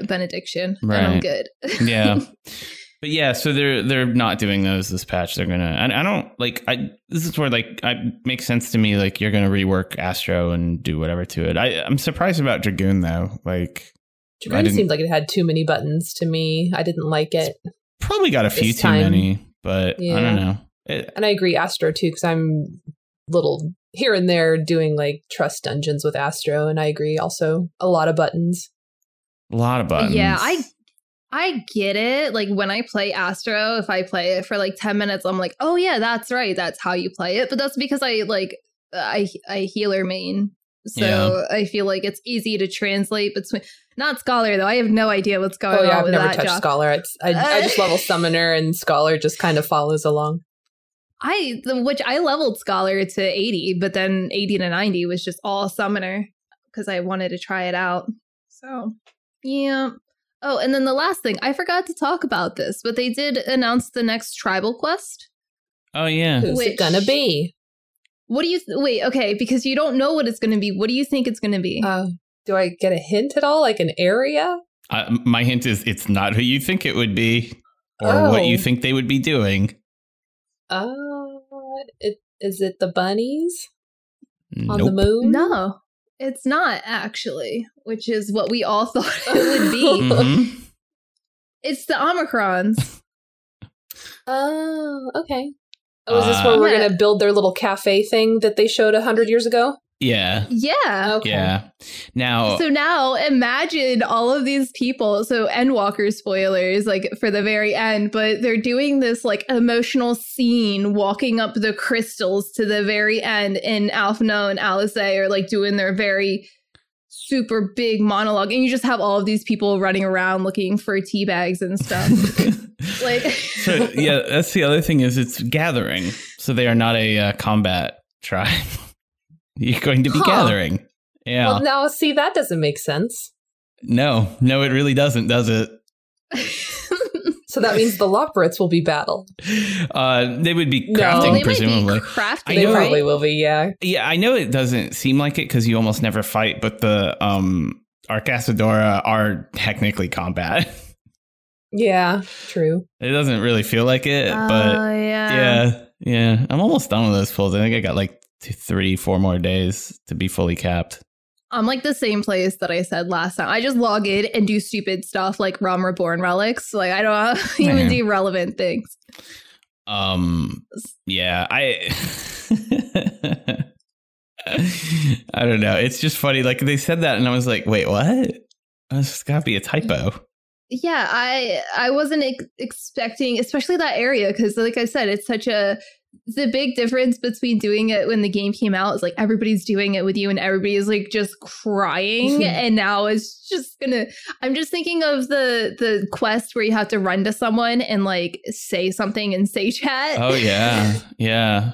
Right. benediction, and I'm good. yeah (laughs) But yeah, so they're they're not doing those this patch. They're gonna. I, I don't like. I this is where like I makes sense to me. Like you're gonna rework Astro and do whatever to it. I I'm surprised about Dragoon though. Like Dragoon didn't- seemed like it had too many buttons to me. I didn't like it. probably got a few too time- many, but I don't know. It, And I agree Astro too, because I'm little here and there doing like trust dungeons with Astro, and I agree also a lot of buttons. a lot of buttons. Yeah, I I get it. Like when I play Astro, if I play it for like 10 minutes, I'm like, "Oh yeah, that's right. That's how you play it." But that's because I like I I healer main. So Yeah. I feel like it's easy to translate between not scholar though. I have no idea what's going Oh yeah, on I've with never touched job. Scholar. It's I, I just level (laughs) Summoner, and Scholar just kind of follows along. I the, which I leveled scholar to 80, but then 80 to 90 was just all summoner because I wanted to try it out. So, yeah. Oh, and then the last thing, I forgot to talk about this, but they did announce the next tribal quest. Oh yeah. Who's Which- it gonna be? What do you th- wait? Okay, because you don't know what it's going to be. What do you think it's going to be? Uh, do I get a hint at all, like an area? Uh, my hint is it's not who you think it would be, or what you Oh. think they would be doing. Uh, it, is it the bunnies on the moon? no, it's not actually, which is what we all (laughs) thought it would be. Mhm. it's the Omicrons. Oh, okay. Oh, is this where Uh, we're Yeah. gonna build their little cafe thing that they showed a hundred years ago? Yeah. Yeah. Okay. Yeah. Now, So now imagine all of these people. So Endwalker spoilers, like for the very end, but they're doing this like emotional scene walking up the crystals to the very end, and Alphinaud and Alice are like doing their very super big monologue, and you just have all of these people running around looking for tea bags and stuff. (laughs) like so yeah, that's the other thing is it's gathering. So they are not a uh, combat tribe. You're going to be Huh. gathering. Yeah. Well, now see that doesn't make sense. no, no, it really doesn't, does it? (laughs) So that means the Loporits will be battle. Uh, they would be No. crafting, they might be presumably. crafting, I They know- probably will be. Yeah. Yeah, I know it doesn't seem like it because you almost never fight, but the um Arkasodara are technically combat. (laughs) Yeah. True. It doesn't really feel like it, Oh, but yeah. yeah, yeah. I'm almost done with those pulls. I think I got like two, three, four more days to be fully capped. I'm like the same place that I said last time. I just log in and do stupid stuff like Realm Reborn relics. Like I don't (laughs) even do relevant things. Um, yeah, I. (laughs) I don't know. It's just funny. Like they said that, and I was like, "Wait, what?" It's got to be a typo. Yeah, I I wasn't ex- expecting, especially that area, because like I said, it's such a the big difference between doing it when the game came out is like everybody's doing it with you and everybody is like just crying. (laughs) And now it's just gonna i'm just thinking of the the quest where you have to run to someone and like say something and say chat. Oh yeah, yeah.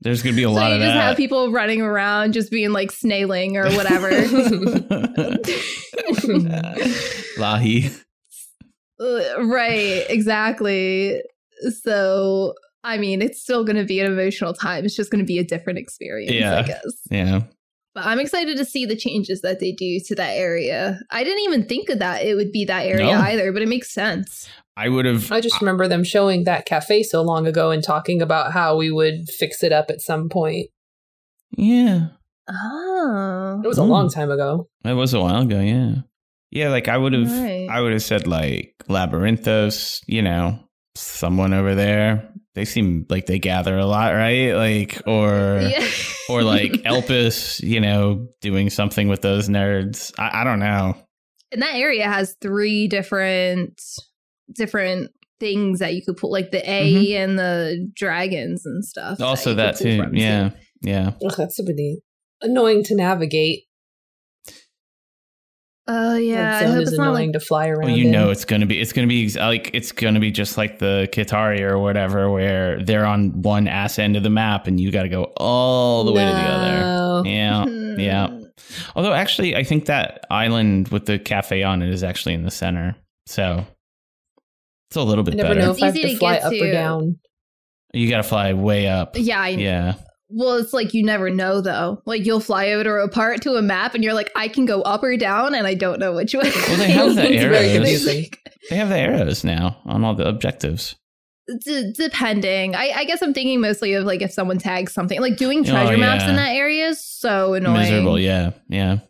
There's gonna be a (laughs) so lot you of just have people running around just being like snailing or whatever. (laughs) Lahi. Uh, right. Exactly. So i mean it's still going to be an emotional time it's just going to be a different experience Yeah. i guess Yeah. but i'm excited to see the changes that they do to that area i didn't even think of that it would be that area No. either but it makes sense I would have. I just remember them showing that cafe so long ago and talking about how we would fix it up at some point. Yeah. oh It was a Mm. long time ago. It was a while ago. Yeah. Yeah. Like I would have. Right. I would have said like Labyrinthos. You know, someone over there. They seem like they gather a lot, right? Like or. yeah. (laughs) Or like (laughs) Elpis, you know, doing something with those nerds. I, I don't know. and that area has three different different things that you could put like the a and the dragons and stuff Mm-hmm. Also, you that too. from, Yeah. Yeah. Ugh, that's really annoying to navigate. Oh yeah, that I zone hope is it's not annoying like to fly around. Well, you in. know it's gonna be it's gonna be like it's gonna be just like the Qitari or whatever, where they're on one ass end of the map and you got to go all the way to the other. No. Yeah, hmm. yeah. Although actually, I think that island with the cafe on it is actually in the center, so it's a little I bit never better. know It's if I have easy to to fly get up or down. You got to fly way up. Yeah, I, Yeah, Well, it's like you never know though. Like you'll fly over a part to a map, and you're like, I can go up or down, and I don't know which way. Well, they have (laughs) the arrows. They have the arrows now on all the objectives. D- depending, I, I guess I'm thinking mostly of like if someone tags something, like doing oh, treasure Oh, maps in that area is so annoying. Miserable, yeah, yeah.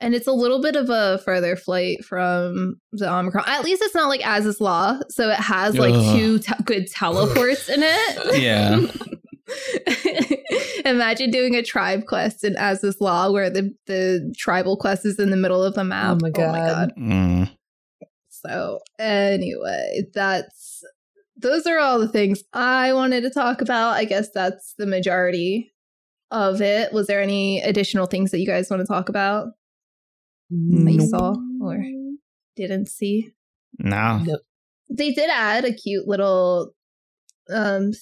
and it's a little bit of a further flight from the Omicron. At least it's not like Azys Lla, so it has like Ugh. two te- good teleports in it. Yeah. (laughs) (laughs) Imagine doing a tribe quest in Azys Lla where the the tribal quest is in the middle of the map. Oh my God. Mm. So anyway, that's those are all the things I wanted to talk about. I guess that's the majority of it. Was there any additional things that you guys want to talk about that you saw or didn't see? No. Nope. They did add a cute little um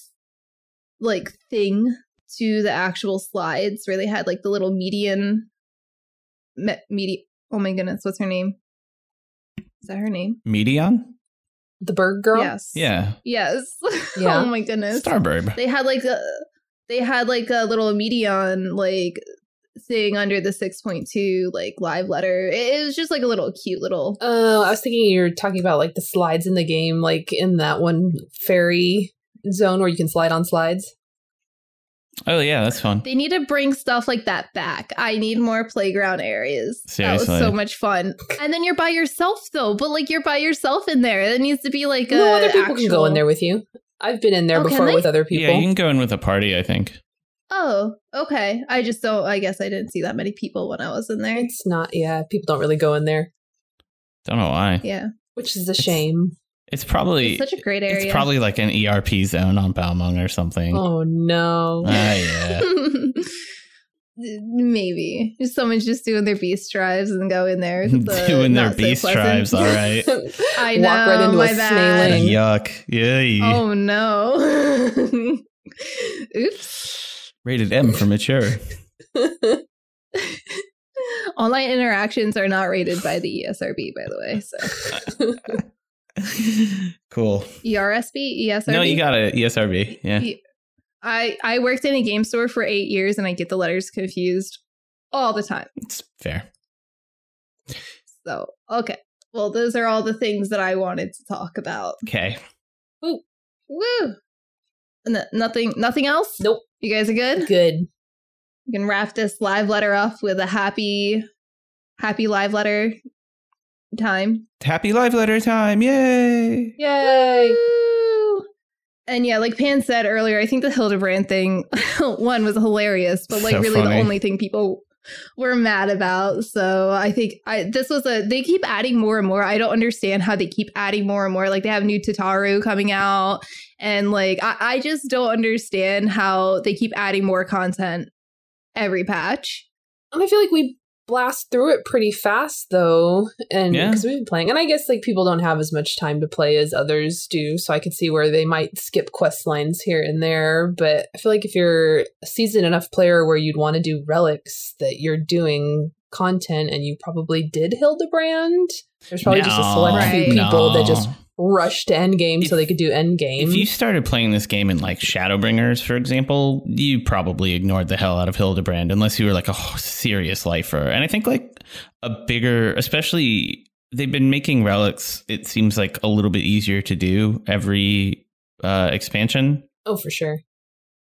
like thing to the actual slides where they had like the little median me- medi- oh my goodness, what's her name? Is that her name? Medion? The bird girl. Yes. Yeah. Yes. (laughs) Yeah. oh my goodness. Starbird. They had like a they had like a little median like thing under the 6.2 like live letter. It, it was just like a little cute little Oh, I was thinking you were talking about like the slides in the game, like in that one fairy zone where you can slide on slides. Oh yeah, that's fun. They need to bring stuff like that back. I need more playground areas. That was so much fun. And then you're by yourself though, but like you're by yourself in there. It needs to be like a no other people can go in there with you. I've been in there Oh, before with other people. Yeah, you can go in with a party, I think. Oh, okay. I just don't I guess I didn't see that many people when I was in there. It's not. Yeah, people don't really go in there, Don't know why. Yeah. which is a shame. It's probably It's such a great area. it's probably like an ERP zone on Balmung or something. Oh no. Ah, yeah. (laughs) Maybe someone's just doing their beast drives and go in there. (laughs) It's, uh, Doing their not so beast drives, all right. (laughs) I Walk right know, into my a bad. snailing. Yuck. Yay. Oh no! Oops. Rated M for mature. Online interactions are not rated by the ESRB, by the way. So (laughs) cool. ERSB, ESRB. No, you got it. ESRB. Yeah. I I worked in a game store for eight years, and I get the letters confused all the time. It's fair. So okay, well, those are all the things that I wanted to talk about. Okay. Ooh, Woo! N- nothing, nothing else. Nope. You guys are good. Good. You can wrap this live letter off with a happy, happy live letter time. Happy live letter time. Yay. Yay. Woo! And yeah, like Pan said earlier, I think the Hildibrand thing, (laughs) one was hilarious, but like So really funny. the only thing people were mad about. So I think I this was a they keep adding more and more. I don't understand how they keep adding more and more. Like they have new Tataru coming out, and like I, I just don't understand how they keep adding more content every patch. I feel like we blast through it pretty fast though and Yeah. because we've been playing and i guess like people don't have as much time to play as others do so i could see where they might skip quest lines here and there but i feel like if you're a seasoned enough player where you'd want to do relics that you're doing content and you probably did Hildibrand there's probably just a select Right. few people that just no. rushed to endgame so they could do endgame If you started playing this game in like Shadowbringers, for example, you probably ignored the hell out of Hildibrand unless you were like a serious lifer. And I think like a bigger, especially they've been making relics. It seems like a little bit easier to do every uh, expansion, oh for sure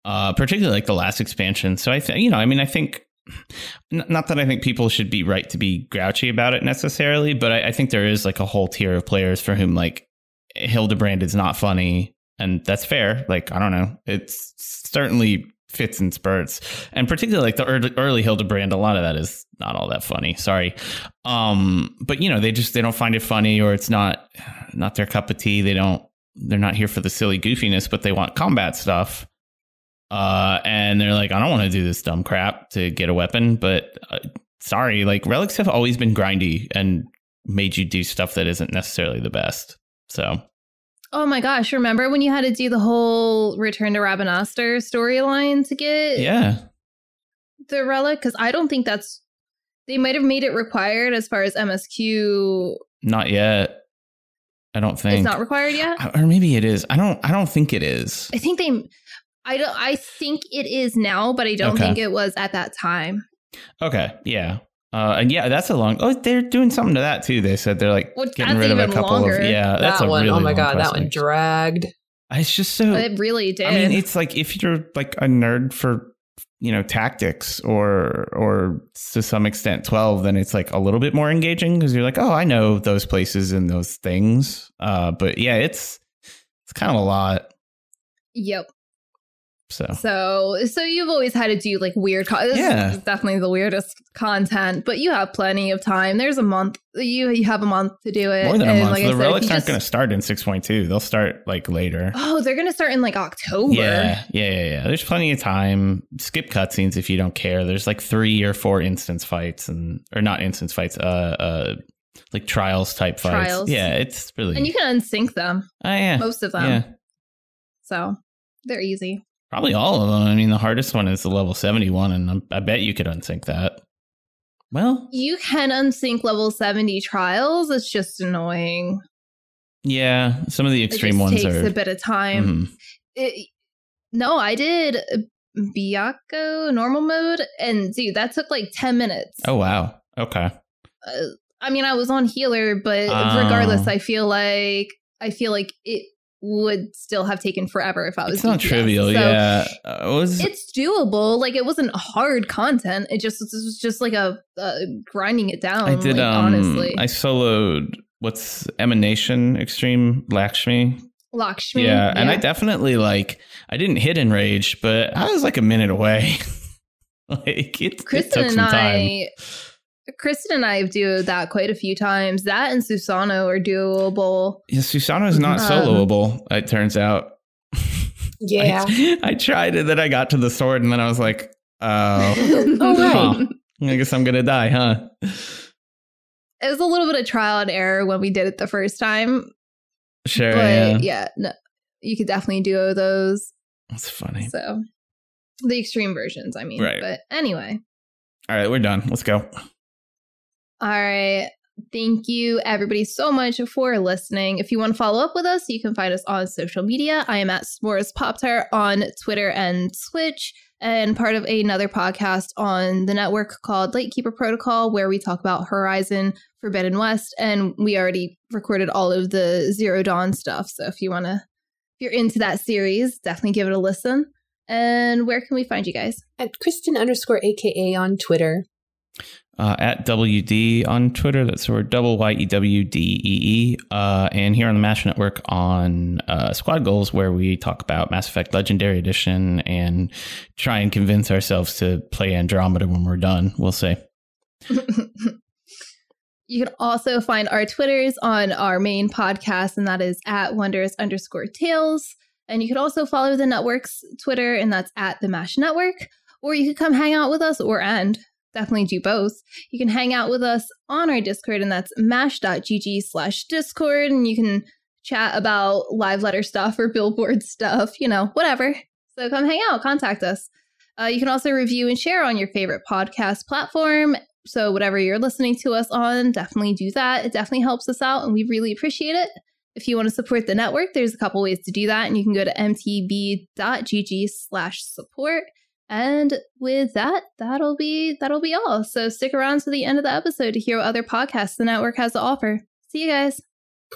uh, particularly like the last expansion. So I think you know, I mean, I think. Not that I think people should be right to be grouchy about it necessarily, but I, I think there is like a whole tier of players for whom like Hildibrand is not funny, and that's fair. Like I don't know, it's certainly fits in spurts, and particularly like the early, early Hildibrand, a lot of that is not all that funny. Sorry, um, but you know they just they don't find it funny, or it's not not their cup of tea. They don't they're not here for the silly goofiness, but they want combat stuff. Uh, and they're like, I don't want to do this dumb crap to get a weapon, but uh, sorry, like relics have always been grindy and made you do stuff that isn't necessarily the best. So Oh my gosh, remember when you had to do the whole Return to Rabanastre storyline to get yeah, the relic? Because I don't think that's they might have made it required as far as MSQ. not yet. I don't think It's not required yet. or maybe it is. I don't. I don't think it is. I think they. I don't. I think it is now, but I don't Okay. think it was at that time. Okay, yeah. Uh, and yeah, that's a long. Oh, they're doing something to that too. They said they're like Well, getting rid of a couple longer. of. Yeah, that's that a one, really oh my god, that one dragged. It's just so. It really did. I mean, it's like if you're like a nerd for you know tactics or or to some extent 12 then it's like a little bit more engaging because you're like oh i know those places and those things uh but yeah it's it's kind of a lot yep. So So, so you've always had to do like weird. Co- this Yeah. definitely the weirdest content, but you have plenty of time. There's a month. You you have a month to do it. more than a And month like the said, relics aren't going to start in 6.2 they'll start like later Oh, they're gonna start in like October. yeah yeah yeah yeah there's plenty of time skip cutscenes if you don't care there's like three or four instance fights and or not instance fights uh uh like trials type fights Trials. yeah it's really and you can unsync them, oh yeah most of them. yeah So they're easy. Probably all of them. I mean, the hardest one is the level 71, and I bet you could unsync that. Well, You can unsync level seventy trials. It's just annoying. yeah, some of the extreme ones takes are. a bit of time. Mhm. It, no, I did Byakko normal mode, and dude, that took like ten minutes. Oh, wow. Okay. uh, I mean, I was on healer, but Oh. regardless, I feel like I feel like it would still have taken forever if I was. It's not DPS. trivial. So yeah. Uh, it was, it's doable. Like it wasn't hard content. It just it was just like a uh, grinding it down. I did, like, um, honestly. I soloed what's Emanation Extreme Lakshmi. Lakshmi. Yeah, and I definitely like, I didn't hit Enrage, but I was like a minute away. (laughs) like, it, it Kristen took and some time. I. Kristen and I do that quite a few times. That and Susano are doable. Yeah, Susano is not Um, soloable, it turns out. (laughs) Yeah. I, (laughs) I tried it, then I got to the sword, and then I was like, oh, (laughs) Oh, right. Huh. I guess I'm gonna die, huh? It was a little bit of trial and error when we did it the first time, Sure, but yeah. yeah. no, you could definitely do those. That's funny. So the extreme versions, I mean. Right. But anyway, All right, we're done. Let's go. All right. Thank you, everybody, so much for listening. If you want to follow up with us, you can find us on social media. I am at S'mores Pop Tart on Twitter and Twitch, and part of another podcast on the network called Lightkeeper Protocol, where we talk about Horizon Forbidden West. And we already recorded all of the Zero Dawn stuff. So if you want to, if you're into that series, definitely give it a listen. And where can we find you guys? At Kristen underscore AKA on Twitter. Uh, at WD on Twitter. That's where double Y E W D E E. Uh, and here on the Mash Network on uh, Squad Goals, where we talk about Mass Effect Legendary Edition and try and convince ourselves to play Andromeda when we're done. We'll see. (laughs) you can also find our Twitters on our main podcast, and that is at wonders underscore tales. And you can also follow the network's Twitter, and that's at the MASH Network. Or you could come hang out with us, or and definitely do both. You can hang out with us on our Discord, and that's mash.gg slash Discord. And you can chat about live letter stuff or billboard (laughs) stuff, you know, whatever. So come hang out, contact us. Uh, you can also review and share on your favorite podcast platform. So, whatever you're listening to us on, definitely do that. It definitely helps us out, and we really appreciate it. If you want to support the network, there's a couple ways to do that, and you can go to mtb.gg slash support. And with that, that'll be that'll be all. So stick around to the end of the episode to hear what other podcasts the network has to offer. See you guys.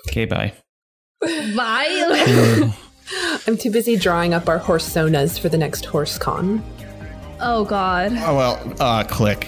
Okay, bye. (laughs) Bye. (laughs) I'm too busy drawing up our horse sonas for the next horse con. oh God. Oh, well, uh, click.